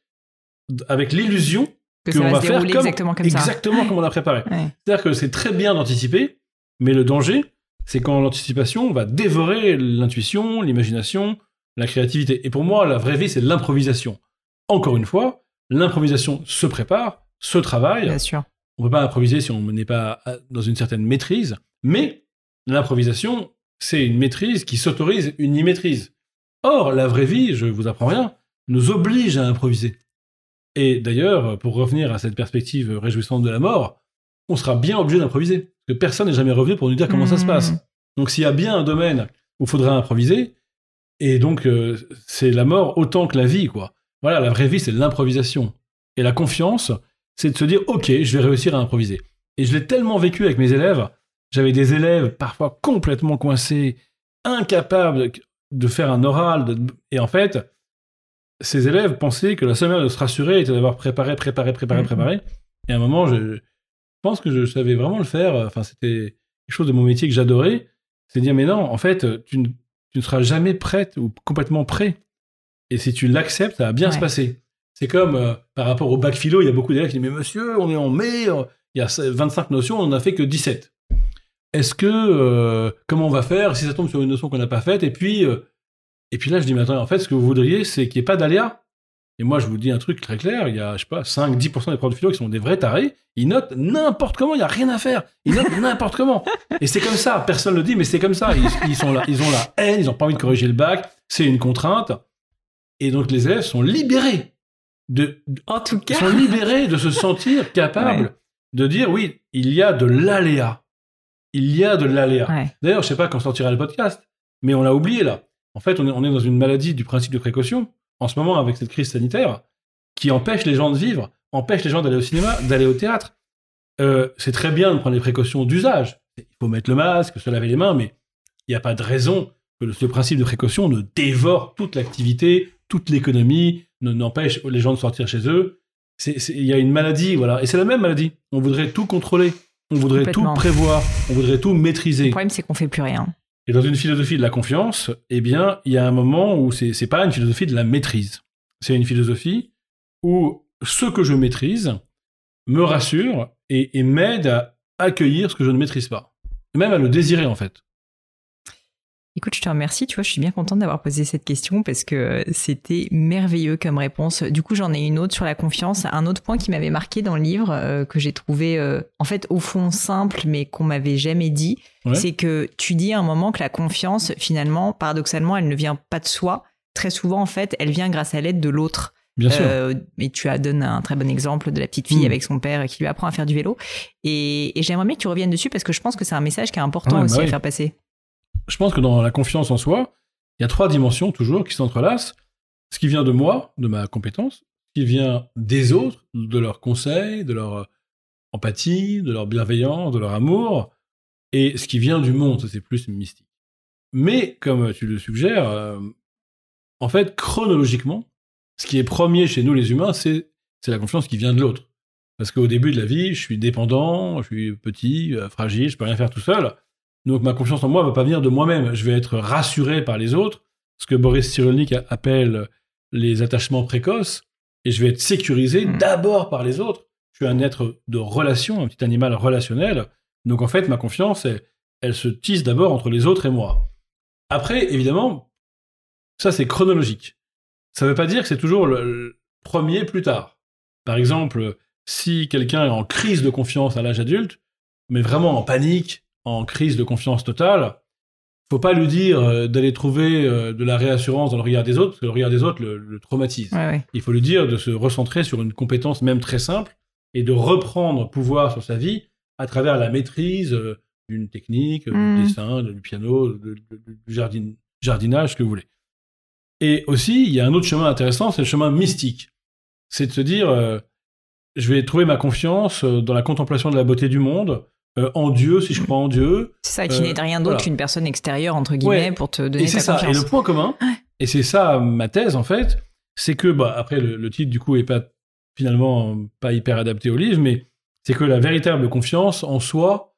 avec l'illusion Que que ça on va se faire comme- exactement comme ça. exactement comme on a préparé. *laughs* Ouais. C'est-à-dire que c'est très bien d'anticiper, mais le danger, c'est quand l'anticipation va dévorer l'intuition, l'imagination, la créativité. Et pour moi, la vraie vie, c'est l'improvisation. Encore une fois, l'improvisation se prépare, se travaille. Bien sûr. On peut pas improviser si on n'est pas à- dans une certaine maîtrise, mais l'improvisation, c'est une maîtrise qui s'autorise une y-maîtrise. Or, la vraie vie, je vous apprends rien, nous oblige à improviser. Et d'ailleurs, pour revenir à cette perspective réjouissante de la mort, on sera bien obligé d'improviser. Parce que personne n'est jamais revenu pour nous dire comment ça se passe. Donc s'il y a bien un domaine où il faudra improviser, et donc euh, c'est la mort autant que la vie, quoi. Voilà, la vraie vie, c'est l'improvisation. Et la confiance, c'est de se dire, ok, je vais réussir à improviser. Et je l'ai tellement vécu avec mes élèves. J'avais des élèves parfois complètement coincés, incapables de faire un oral. de- Et en fait, ces élèves pensaient que la seule manière de se rassurer était d'avoir préparé, préparé, préparé, Mhm. préparé. Et à un moment, je, je pense que je savais vraiment le faire. Enfin, c'était quelque chose de mon métier que j'adorais. C'est de dire, mais non, en fait, tu ne, tu ne seras jamais prête ou complètement prêt. Et si tu l'acceptes, ça va bien Ouais. se passer. C'est comme euh, par rapport au bac philo, il y a beaucoup d'élèves qui disent, mais monsieur, on est en mai, euh, il y a 25 notions, on n'en a fait que 17. Est-ce que, euh, comment on va faire si ça tombe sur une notion qu'on n'a pas faite? Et puis, euh, et puis là, je dis, mais attendez, en fait, ce que vous voudriez, c'est qu'il n'y ait pas d'aléa. Et moi, je vous dis un truc très clair, il y a, je sais pas, 5-10% des profs de philo qui sont des vrais tarés, ils notent n'importe comment, il n'y a rien à faire. Ils notent *laughs* n'importe comment. Et c'est comme ça, personne ne le dit, mais c'est comme ça. Ils, ils sont là, ils ont la haine, ils n'ont pas envie de corriger le bac, c'est une contrainte. Et donc, les élèves sont libérés de, En tout ils cas. sont libérés de se sentir *laughs* capables Ouais. de dire, oui, il y a de l'aléa. Il y a de l'aléa. Ouais. D'ailleurs, je sais pas quand sortira le podcast, mais on l'a oublié là. En fait, on est, on est dans une maladie du principe de précaution, en ce moment avec cette crise sanitaire, qui empêche les gens de vivre, empêche les gens d'aller au cinéma, d'aller au théâtre. Euh, c'est très bien de prendre les précautions d'usage. Il faut mettre le masque, se laver les mains, mais il n'y a pas de raison que le- ce principe de précaution ne dévore toute l'activité, toute l'économie, ne- n'empêche les gens de sortir chez eux. Il y a une maladie, voilà. Et c'est la même maladie. On voudrait tout contrôler. On voudrait tout prévoir. On voudrait tout maîtriser. Le problème, c'est qu'on fait plus rien. Et dans une philosophie de la confiance, eh bien, il y a un moment où c'est c'est pas une philosophie de la maîtrise. C'est une philosophie où ce que je maîtrise me rassure et m'aide à accueillir ce que je ne maîtrise pas. Même à le désirer, en fait. Écoute, je te remercie. Tu vois, je suis bien contente d'avoir posé cette question parce que euh, c'était merveilleux comme réponse. Du coup, j'en ai une autre sur la confiance. Un autre point qui m'avait marqué dans le livre, euh, que j'ai trouvé, euh, en fait, au fond simple, mais qu'on m'avait jamais dit, Ouais. c'est que tu dis à un moment que la confiance, finalement, paradoxalement, elle ne vient pas de soi. Très souvent, en fait, elle vient grâce à l'aide de l'autre. Bien sûr. Euh, et tu as donné un très bon exemple de la petite fille Mm. avec son père qui lui apprend à faire du vélo. Et, et j'aimerais bien que tu reviennes dessus parce que je pense que c'est un message qui est important Ouais, bah aussi à faire passer. Je pense que dans la confiance en soi, il y a trois dimensions toujours qui s'entrelacent. Ce qui vient de moi, de ma compétence, ce qui vient des autres, de leurs conseils, de leur euh, empathie, de leur bienveillance, de leur amour, et ce qui vient du monde, c'est plus mystique. Mais, comme tu le suggères, euh, en fait, chronologiquement, ce qui est premier chez nous les humains, c'est c'est la confiance qui vient de l'autre. Parce qu'au début de la vie, je suis dépendant, je suis petit, euh, fragile, je peux rien faire tout seul. Donc ma confiance en moi va pas venir de moi-même. Je vais être rassuré par les autres, ce que Boris Cyrulnik appelle les attachements précoces, et je vais être sécurisé Mm. d'abord par les autres. Je suis un être de relation, un petit animal relationnel. Donc en fait, ma confiance, elle, elle se tisse d'abord entre les autres et moi. Après, évidemment, ça c'est chronologique. Ça veut pas dire que c'est toujours le premier plus tard. Par exemple, si quelqu'un est en crise de confiance à l'âge adulte, mais vraiment en panique, en crise de confiance totale, faut pas lui dire euh, d'aller trouver euh, de la réassurance dans le regard des autres, parce que le regard des autres le, le traumatise. Ouais, ouais. Il faut lui dire de se recentrer sur une compétence même très simple et de reprendre pouvoir sur sa vie à travers la maîtrise euh, d'une technique, Mm. du dessin, du piano, de- de- du jardin- jardinage, ce que vous voulez. Et aussi, il y a un autre chemin intéressant, c'est le chemin mystique. C'est de se dire, euh, je vais trouver ma confiance dans la contemplation de la beauté du monde, euh, en Dieu, si je crois en Dieu, C'est ça qui Euh, n'est rien d'autre voilà. qu'une personne extérieure, entre guillemets, Ouais. pour te donner Et ta ça. Et confiance. le point commun, et c'est ça ma thèse en fait, c'est que bah après le, le titre du coup est pas finalement pas hyper adapté au livre, mais c'est que la véritable confiance en soi,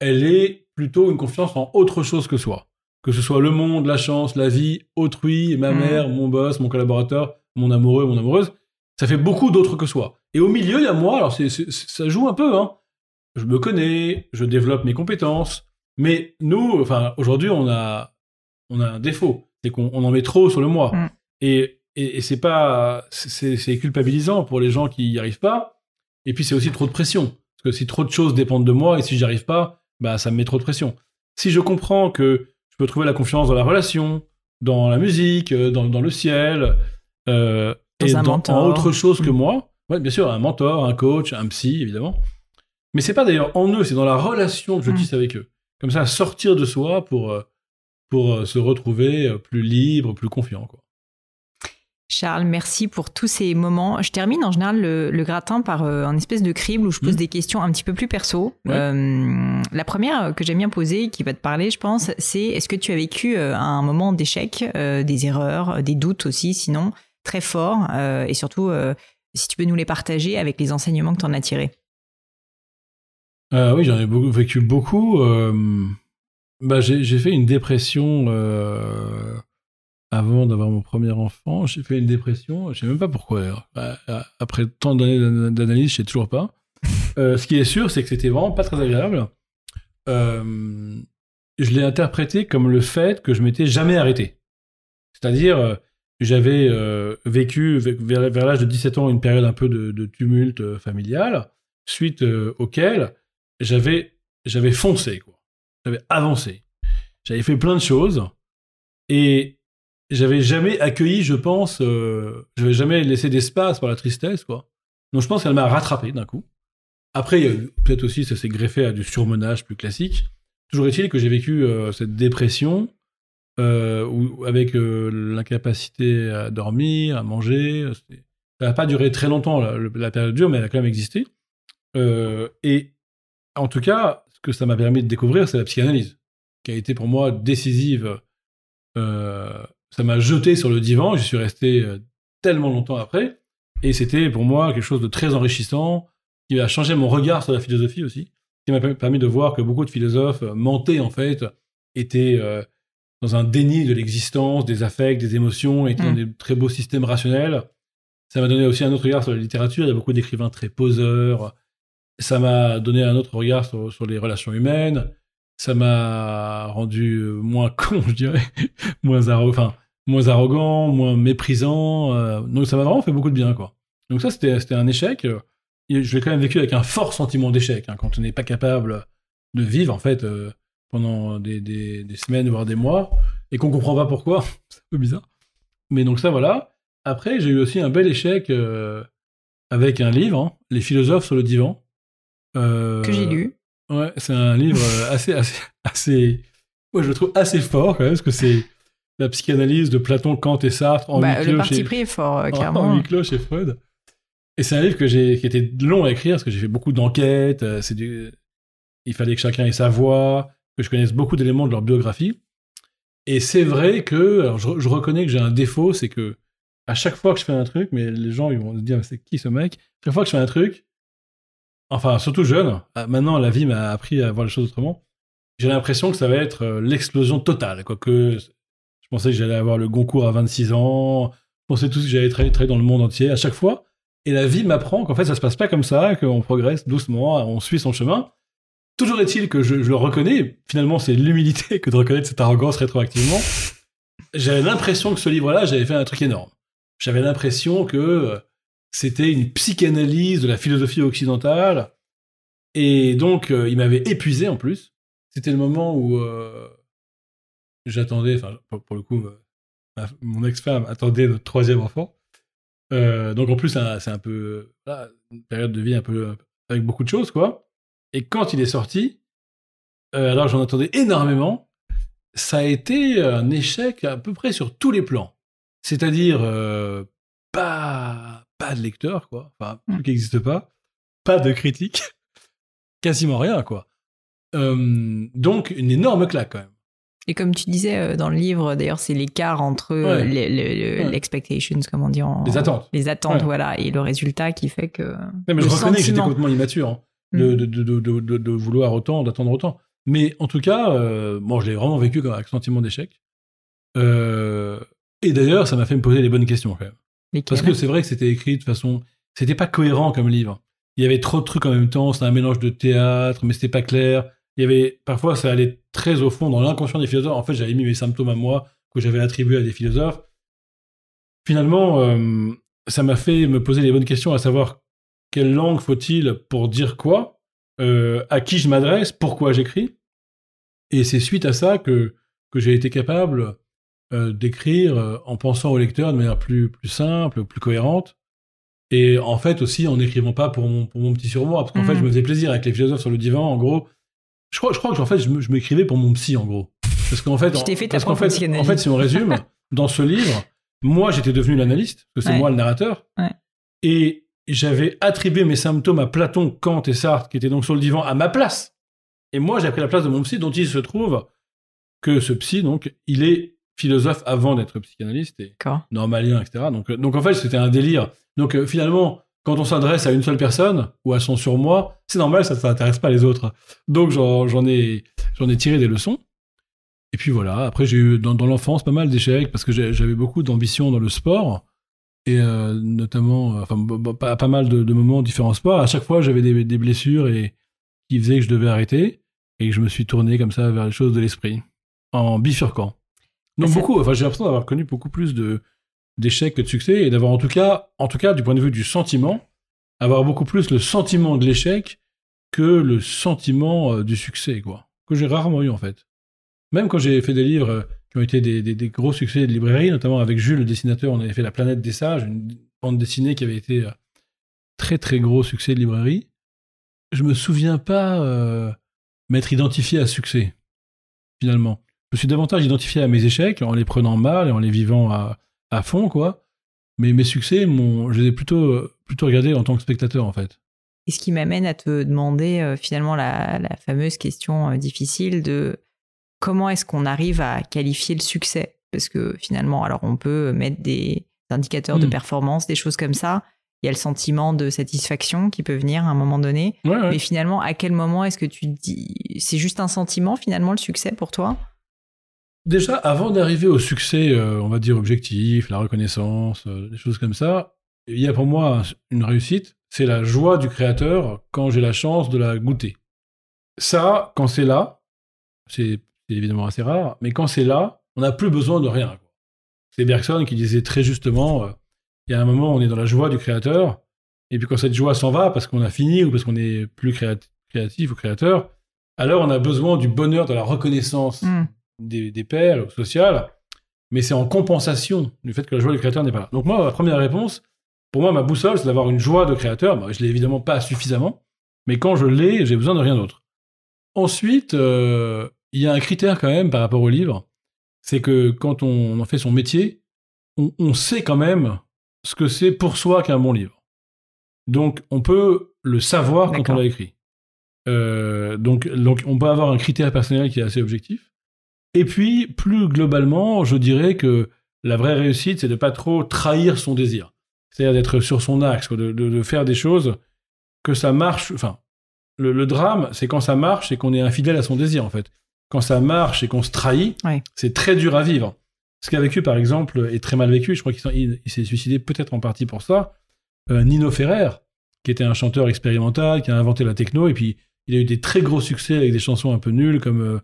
elle est plutôt une confiance en autre chose que soi. Que ce soit le monde, la chance, la vie, autrui, ma Mhm. mère, mon boss, mon collaborateur, mon amoureux, mon amoureuse, Ça fait beaucoup d'autres que soi. Et au milieu, il y a moi. Alors, c'est- ça joue un peu. Hein. Je me connais, je développe mes compétences. Mais nous, enfin, aujourd'hui, on a, on a un défaut. C'est qu'on on en met trop sur le moi. Mm. Et, et, et c'est pas, c'est, culpabilisant pour les gens qui y arrivent pas. Et puis, c'est aussi trop de pression. Parce que si trop de choses dépendent de moi et si j'y arrive pas, bah, ça me met trop de pression. Si je comprends que je peux trouver la confiance dans la relation, dans la musique, euh, dans, dans le ciel, euh, Dans et un dans, en autre chose que Mm. moi. Ouais, bien sûr, un mentor, un coach, un psy, évidemment. Mais c'est pas d'ailleurs en eux, c'est dans la relation que je Mm. tisse avec eux. Comme ça, sortir de soi pour, euh, pour euh, se retrouver euh, plus libre, plus confiant. Quoi. Charles, merci pour tous ces moments. Je termine en général le, le gratin par euh, un espèce de crible où je pose Mhm. des questions un petit peu plus perso. Ouais. Euh, la première que j'aime bien poser, qui va te parler, je pense, c'est est-ce que tu as vécu euh, un moment d'échec, des erreurs, des doutes aussi, sinon très forts, euh, et surtout si tu peux nous les partager avec les enseignements que tu en as tirés. Euh, oui, j'en ai vécu beaucoup. euh, bah, j'ai fait une dépression euh, avant d'avoir mon premier enfant. J'ai fait une dépression, je sais même pas pourquoi. euh, Après tant d'années d'an- d'analyse, je sais toujours pas. Ce qui est sûr, c'est que c'était vraiment pas très agréable. Je l'ai interprété comme le fait que je m'étais jamais arrêté. C'est-à-dire, j'avais vécu ve- vers, l'âge de 17 ans une période un peu de, tumulte familial, suite auquel j'avais j'avais foncé quoi. J'avais avancé. J'avais fait plein de choses et j'avais jamais accueilli, je pense, euh, j'avais jamais laissé d'espace pour la tristesse quoi. Donc je pense qu'elle m'a rattrapé d'un coup. Après, peut-être aussi ça s'est greffé à du surmenage plus classique. Toujours est-il que j'ai vécu euh, cette dépression euh, où- avec euh, l'incapacité à dormir, à manger. Ça n'a pas duré très longtemps la, la période dure, mais elle a quand même existé. Et en tout cas, ce que ça m'a permis de découvrir, c'est la psychanalyse, qui a été pour moi décisive. Euh, ça m'a jeté sur le divan, j'y suis resté euh, tellement longtemps après, et c'était pour moi quelque chose de très enrichissant, qui a changé mon regard sur la philosophie aussi, qui m'a permis de voir que beaucoup de philosophes euh, mentaient en fait, étaient euh, dans un déni de l'existence, des affects, des émotions, étaient dans Mm. des très beaux systèmes rationnels. Ça m'a donné aussi un autre regard sur la littérature, il y a beaucoup d'écrivains très poseurs, ça m'a donné un autre regard sur, les relations humaines. Ça m'a rendu moins con, *laughs* je dirais, moins, enfin, moins arrogant, moins méprisant. euh, donc ça m'a vraiment fait beaucoup de bien, quoi. Donc ça, c'était un échec. je l'ai quand même vécu avec un fort sentiment d'échec. hein, quand on n'est pas capable de vivre, en fait, euh, pendant des, semaines, voire des mois, et qu'on comprend pas pourquoi, *laughs* c'est un peu bizarre. Mais donc ça, voilà. Après, j'ai eu aussi un bel échec euh, avec un livre, hein, Les philosophes sur le divan. Euh, Que j'ai lu. Ouais, c'est un livre euh, assez, assez, *laughs* assez. Moi, je le trouve assez fort quand même, parce que c'est la psychanalyse de Platon, Kant et Sartre en Bah, huis le parti chez, pris est fort, euh, *laughs* en- clairement. en huis clos chez Freud. Et c'est un livre que j'ai, qui était long à écrire, parce que j'ai fait beaucoup d'enquêtes. C'est du... Il fallait que chacun ait sa voix, que je connaisse beaucoup d'éléments de leur biographie. Et c'est vrai que, alors je, je reconnais que j'ai un défaut, c'est que à chaque fois que je fais un truc, mais les gens ils vont se dire c'est qui ce mec? Chaque fois que je fais un truc, enfin surtout jeune, ah, maintenant la vie m'a appris à voir les choses autrement. J'ai l'impression que ça va être euh, l'explosion totale, quoique je pensais que j'allais avoir le Goncourt à 26 ans, je pensais tous que j'allais très dans le monde entier à chaque fois. Et la vie m'apprend qu'en fait ça se passe pas comme ça, qu'on progresse doucement, on suit son chemin. Toujours est-il que je, je le reconnais, finalement c'est l'humilité que de reconnaître cette arrogance rétroactivement. J'avais l'impression que ce livre-là, j'avais fait un truc énorme. J'avais l'impression que euh, c'était une psychanalyse de la philosophie occidentale. Et donc, euh, il m'avait épuisé en plus. C'était le moment où euh, j'attendais, enfin, pour, le coup, mon ex-femme attendait notre troisième enfant. Euh, donc, en plus, c'est un- peu voilà, une période de vie un peu avec beaucoup de choses, quoi. Et quand il est sorti, alors j'en attendais énormément, ça a été un échec à peu près sur tous les plans. C'est-à-dire, pas, pas de lecteur, quoi. Enfin, un truc qui n'existe pas. Pas de critique. *laughs* Quasiment rien, quoi. Euh, donc, une énorme claque, quand même. Et comme tu disais euh, dans le livre, d'ailleurs, c'est l'écart entre euh, Ouais. l'expectations, comment dire en... Les attentes. Les attentes, Ouais. voilà, et le résultat qui fait que. Non, mais le je reconnais que j'étais complètement immature hein, de, de, de, de, de- de- de vouloir autant, d'attendre autant. Mais en tout cas, euh, bon, je l'ai vraiment vécu comme avec sentiment d'échec. Euh, et d'ailleurs, ça m'a fait me poser les bonnes questions quand même. Parce que c'est vrai que c'était écrit de façon. C'était pas cohérent comme livre. Il y avait trop de trucs en même temps, c'était un mélange de théâtre, mais c'était pas clair. Il y avait. Parfois, ça allait très au fond dans l'inconscient des philosophes. En fait, j'avais mis mes symptômes à moi, que j'avais attribués à des philosophes. Finalement, euh, ça m'a fait me poser les bonnes questions, à savoir quelle langue faut-il pour dire quoi, euh, à qui je m'adresse, pourquoi j'écris. Et c'est suite à ça que, que j'ai été capable euh, d'écrire euh, en pensant au lecteur de manière plus, plus simple, plus cohérente. Et en fait aussi en n'écrivant pas pour mon, pour mon petit surmoi, parce qu'en fait je me faisais plaisir avec les philosophes sur le divan, en gros. Je crois, je crois que en fait je m'écrivais pour mon psy, en gros. Parce qu'en fait, fait parce qu'en fait, en fait, si on résume, dans ce livre, moi j'étais devenu l'analyste, parce que c'est moi le narrateur. Ouais. Et j'avais attribué mes symptômes à Platon, Kant et Sartre, qui étaient donc sur le divan, à ma place. Et moi, j'ai pris la place de mon psy, dont il se trouve que ce psy, donc, il est philosophe avant d'être psychanalyste et normalien, etc. Donc, euh, donc en fait, c'était un délire. Donc euh, finalement, quand on s'adresse à une seule personne ou à son surmoi, c'est normal, ça ne s'intéresse pas les autres. Donc j'en ai, ai tiré des leçons. Et puis voilà, après j'ai eu dans, l'enfance pas mal d'échecs parce que j'avais beaucoup d'ambition dans le sport et euh, notamment, enfin pas, pas mal de, moments différents sports. À chaque fois, j'avais des, des, blessures et qui faisaient que je devais arrêter et que je me suis tourné comme ça vers les choses de l'esprit en bifurquant. Donc beaucoup, enfin j'ai l'impression d'avoir connu beaucoup plus de d'échecs que de succès et d'avoir en tout cas, en tout cas du point de vue du sentiment, avoir beaucoup plus le sentiment de l'échec que le sentiment euh, du succès, quoi. Que j'ai rarement eu en fait. Même quand j'ai fait des livres euh, qui ont été des, des, gros succès de librairie, notamment avec Jules, le dessinateur, on avait fait La planète des sages, une bande dessinée qui avait été euh, très très gros succès de librairie. Je me souviens pas m'être identifié à succès, finalement me suis davantage identifié à mes échecs en les prenant mal et en les vivant à, à fond, quoi. Mais mes succès, mon, je les ai plutôt, plutôt regardés en tant que spectateur, en fait. Et ce qui m'amène à te demander euh, finalement la, la, fameuse question euh, difficile de comment est-ce qu'on arrive à qualifier le succès? Parce que finalement, alors on peut mettre des indicateurs de hmm. performance, des choses comme ça. Il y a le sentiment de satisfaction qui peut venir à un moment donné. Mais finalement, à quel moment est-ce que tu dis c'est juste un sentiment finalement le succès pour toi? Déjà, avant d'arriver au succès, euh, on va dire objectif, la reconnaissance, euh, des choses comme ça, il y a pour moi une réussite, c'est la joie du créateur quand j'ai la chance de la goûter. Ça, quand c'est là, c'est évidemment assez rare, mais quand c'est là, on n'a plus besoin de rien. C'est Bergson qui disait très justement, euh, il y a un moment, on est dans la joie du créateur, et puis quand cette joie s'en va parce qu'on a fini ou parce qu'on est plus créatif ou créateur, alors on a besoin du bonheur de la reconnaissance. Hmm des, des pairs sociales, mais c'est en compensation du fait que la joie du créateur n'est pas là. Donc moi, ma première réponse, pour moi, ma boussole, c'est d'avoir une joie de créateur. Bah, je l'ai évidemment pas suffisamment, mais quand je l'ai, j'ai besoin de rien d'autre. Ensuite, euh, il y a un critère quand même par rapport au livre, c'est que quand on en fait son métier, on, sait quand même ce que c'est pour soi qu'un bon livre. Donc on peut le savoir quand on l'a écrit. Euh, donc, donc on peut avoir un critère personnel qui est assez objectif. Et puis, plus globalement, je dirais que la vraie réussite, c'est de pas trop trahir son désir. C'est-à-dire d'être sur son axe, de, faire des choses que ça marche. Enfin, le, drame, c'est quand ça marche et qu'on est infidèle à son désir, en fait. Quand ça marche et qu'on se trahit, c'est très dur à vivre. Ce qu'a vécu, par exemple, est très mal vécu. Je crois qu'il s'est suicidé peut-être en partie pour ça. Euh, Nino Ferrer, qui était un chanteur expérimental, qui a inventé la techno, et puis il a eu des très gros succès avec des chansons un peu nulles comme euh,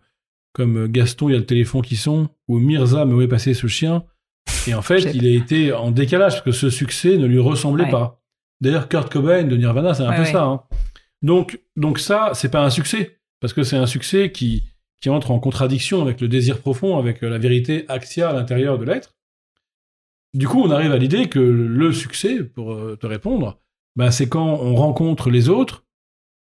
comme Gaston, il y a le téléphone qui sonne, ou Mirza, mais où est passé ce chien Et en fait, il a été en décalage, parce que ce succès ne lui ressemblait pas. D'ailleurs, Kurt Cobain de Nirvana, c'est un peu ça. Hein. Donc, donc ça, c'est pas un succès, parce que c'est un succès qui, qui entre en contradiction avec le désir profond, avec la vérité axiale à l'intérieur de l'être. Du coup, on arrive à l'idée que le succès, pour euh, te répondre, bah, c'est quand on rencontre les autres,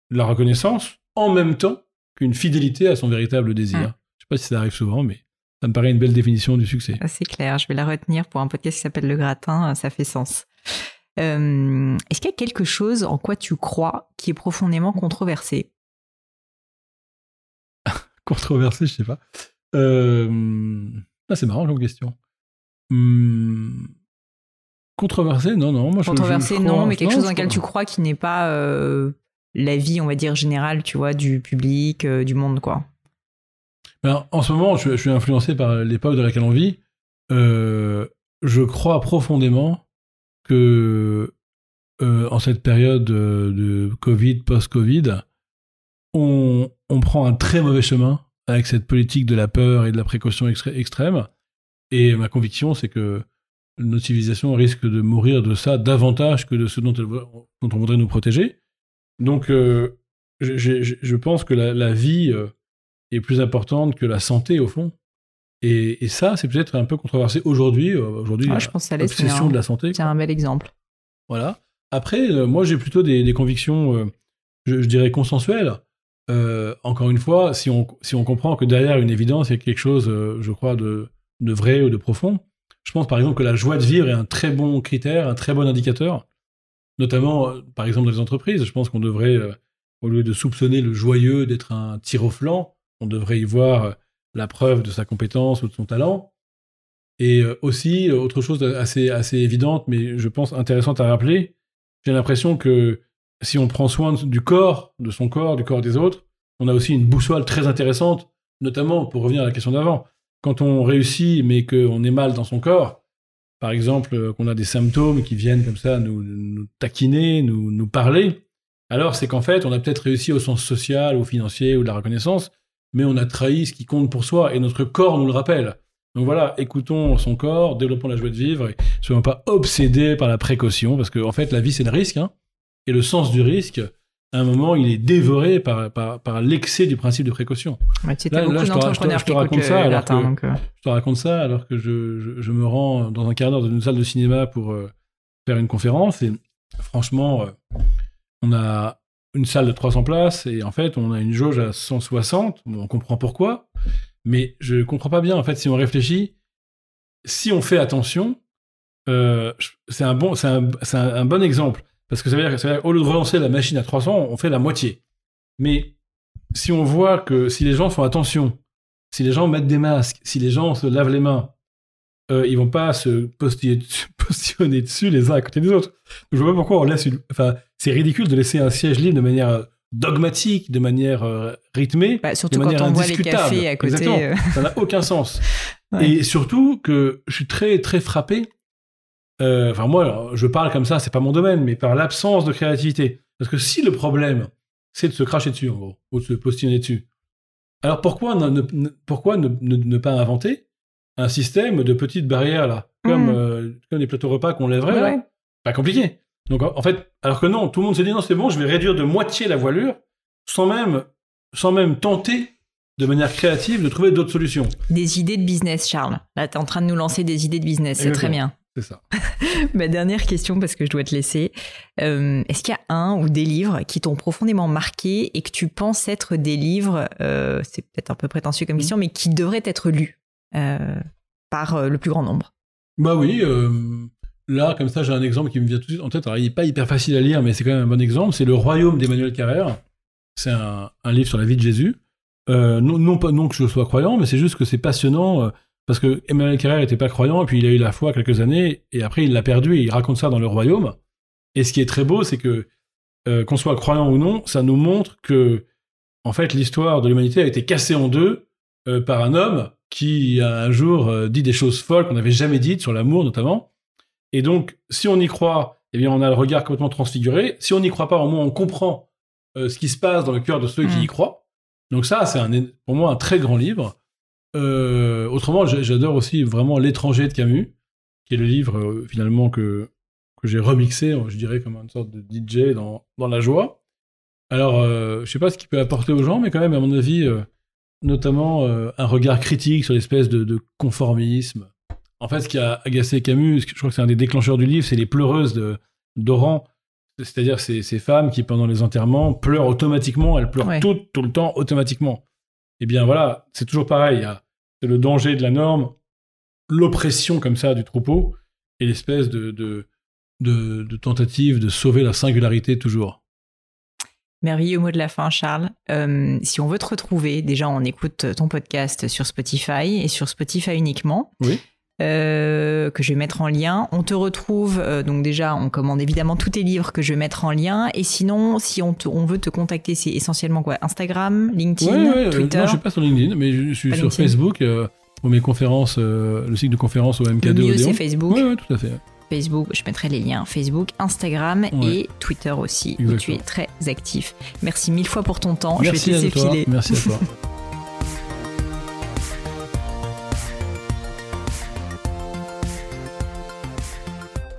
la reconnaissance, en même temps qu'une fidélité à son véritable désir. Je sais pas si ça arrive souvent, mais ça me paraît une belle définition du succès. Ah, c'est clair, je vais la retenir pour un podcast qui s'appelle Le Gratin, euh, ça fait sens. Euh, est-ce qu'il y a quelque chose en quoi tu crois qui est profondément controversé? *laughs* Controversé, je sais pas. Euh... Ah, c'est marrant comme question. Hum, controversé, non, non. Moi, controversé, non, mais quelque chose dans lequel tu crois qui n'est pas euh, la vie, on va dire, générale, tu vois, du public, du monde, quoi. Ben, en ce moment, je, suis influencé par l'époque dans laquelle on vit. Euh, je crois profondément que euh, en cette période de, de Covid, post-Covid, on, on, prend un très mauvais chemin avec cette politique de la peur et de la précaution extrême. Et ma conviction, c'est que notre civilisation risque de mourir de ça davantage que de ce dont, on voudrait nous protéger. Donc, euh, je, je, pense que la, vie euh, est plus importante que la santé, au fond. Et, et ça, c'est peut-être un peu controversé aujourd'hui. Euh, aujourd'hui, ah, l'obsession de la santé. C'est un bel exemple. Voilà. Après, euh, moi, j'ai plutôt des, des convictions, euh, je, je, dirais, consensuelles. encore une fois, si on, si on comprend que derrière une évidence, il y a quelque chose, je crois, de, de vrai ou de profond. Je pense, par exemple, que la joie de vivre est un très bon critère, un très bon indicateur. Notamment, par exemple, dans les entreprises. Je pense qu'on devrait, au lieu de soupçonner le joyeux d'être un tir au flanc, on devrait y voir la preuve de sa compétence ou de son talent. Et euh, aussi, euh, autre chose assez, assez évidente, mais je pense intéressante à rappeler, j'ai l'impression que si on prend soin du corps, de son corps, du corps des autres, on a aussi une boussole très intéressante, notamment pour revenir à la question d'avant. Quand on réussit mais qu'on est mal dans son corps, par exemple, euh, qu'on a des symptômes qui viennent comme ça nous, nous taquiner, nous, nous parler, alors c'est qu'en fait, on a peut-être réussi au sens social ou financier ou de la reconnaissance, mais on a trahi ce qui compte pour soi et notre corps nous le rappelle. Donc voilà, écoutons son corps, développons la joie de vivre et soyons pas obsédés par la précaution parce qu'en en fait la vie c'est le risque hein, et le sens du risque à un moment il est dévoré par, par, par l'excès du principe de précaution. là, je, te, je, te, raconte ça alors que, euh. je te raconte ça alors que je, je, me rends dans un quart d'heure dans une salle de cinéma pour euh, faire une conférence et franchement euh, on a une salle de 300 places et en fait on a une jauge à 160. on comprend pourquoi, mais je comprends pas bien en fait si on réfléchit. Si on fait attention, euh, c'est un bon, c'est un, un, un, bon exemple parce que ça veut dire, qu'au lieu de relancer la machine à 300, on fait la moitié. Mais si on voit que si les gens font attention, si les gens mettent des masques, si les gens se lavent les mains, euh, ils vont pas se postillonner dessus les uns à côté des autres. Je vois pas pourquoi on laisse une. Enfin, c'est ridicule de laisser un siège libre de manière euh, dogmatique, de manière euh, rythmée, bah, surtout de manière quand on voit les cafés à côté. Euh... Ça n'a aucun sens. *laughs* ouais. Et surtout que je suis très très frappé. Euh, enfin moi, alors, je parle comme ça, c'est pas mon domaine, mais par l'absence de créativité. Parce que si le problème, c'est de se cracher dessus, en gros, ou de se postillonner dessus, alors pourquoi ne, ne pourquoi ne, ne, pas inventer un système de petites barrières là, comme, mmh. euh, comme les plateaux repas qu'on lèverait, ouais, Pas compliqué. Donc en fait, alors que non, tout le monde s'est dit non, c'est bon, je vais réduire de moitié la voilure, sans même, sans même tenter de manière créative de trouver d'autres solutions. Des idées de business, Charles. Là, tu es en train de nous lancer des idées de business, c'est très bien. C'est ça. *laughs* Ma dernière question, parce que je dois te laisser. Euh, Est-ce qu'il y a un ou des livres qui t'ont profondément marqué et que tu penses être des livres, euh, c'est peut-être un peu prétentieux comme question, mmh. mais qui devraient être lus euh, par euh, le plus grand nombre? Bah oui, euh, Là, comme ça, j'ai un exemple qui me vient tout de suite en tête. Alors, il n'est pas hyper facile à lire, mais c'est quand même un bon exemple. C'est Le Royaume d'Emmanuel Carrère. C'est un, livre sur la vie de Jésus. Euh, non, non, pas, que je sois croyant, mais c'est juste que c'est passionnant euh, parce que Emmanuel Carrère n'était pas croyant et puis il a eu la foi quelques années et après il l'a perdu et il raconte ça dans Le Royaume. Et ce qui est très beau, c'est que qu'on soit croyant ou non, ça nous montre que en fait l'histoire de l'humanité a été cassée en deux par un homme qui a un jour euh, dit des choses folles qu'on n'avait jamais dites sur l'amour notamment et donc, si on y croit, eh bien, on a le regard complètement transfiguré. Si on n'y croit pas, au moins, on comprend euh, ce qui se passe dans le cœur de ceux mmh. qui y croient. Donc ça, c'est pour moi un très grand livre. Euh, autrement, j'adore aussi vraiment L'étranger de Camus, qui est le livre euh, finalement que, que j'ai remixé, je dirais comme une sorte de DJ dans, dans la joie. Alors, euh, je sais pas ce qu'il peut apporter aux gens, mais quand même, à mon avis, euh, notamment euh, un regard critique sur l'espèce de, de conformisme en fait, ce qui a agacé Camus, je crois que c'est un des déclencheurs du livre, c'est les pleureuses de d'Oran. C'est-à-dire ces, ces femmes qui, pendant les enterrements, pleurent automatiquement, elles pleurent ouais. toutes, tout le temps, automatiquement. Eh bien voilà, c'est toujours pareil. C'est le danger de la norme, l'oppression comme ça du troupeau, et l'espèce de, de, de, de, tentative de sauver la singularité toujours. Merveilleux mot de la fin, Charles. Euh, si on veut te retrouver, déjà on écoute ton podcast sur Spotify et sur Spotify uniquement. Oui. Euh, que je vais mettre en lien. On te retrouve, euh, donc déjà, on commande évidemment tous tes livres que je vais mettre en lien. Et sinon, si on, te, on veut te contacter, c'est essentiellement quoi? Instagram, LinkedIn, ouais, ouais, Twitter? Non, je suis pas sur LinkedIn, mais je suis pas sur LinkedIn. Facebook. pour mes conférences, le cycle de conférences au MK2 Le mieux, c'est Facebook. Oui, ouais, tout à fait. Facebook, je mettrai les liens Facebook, Instagram et Twitter aussi, où tu es très actif. Merci mille fois pour ton temps. Merci je vais te laisser filer. Merci à toi. *laughs*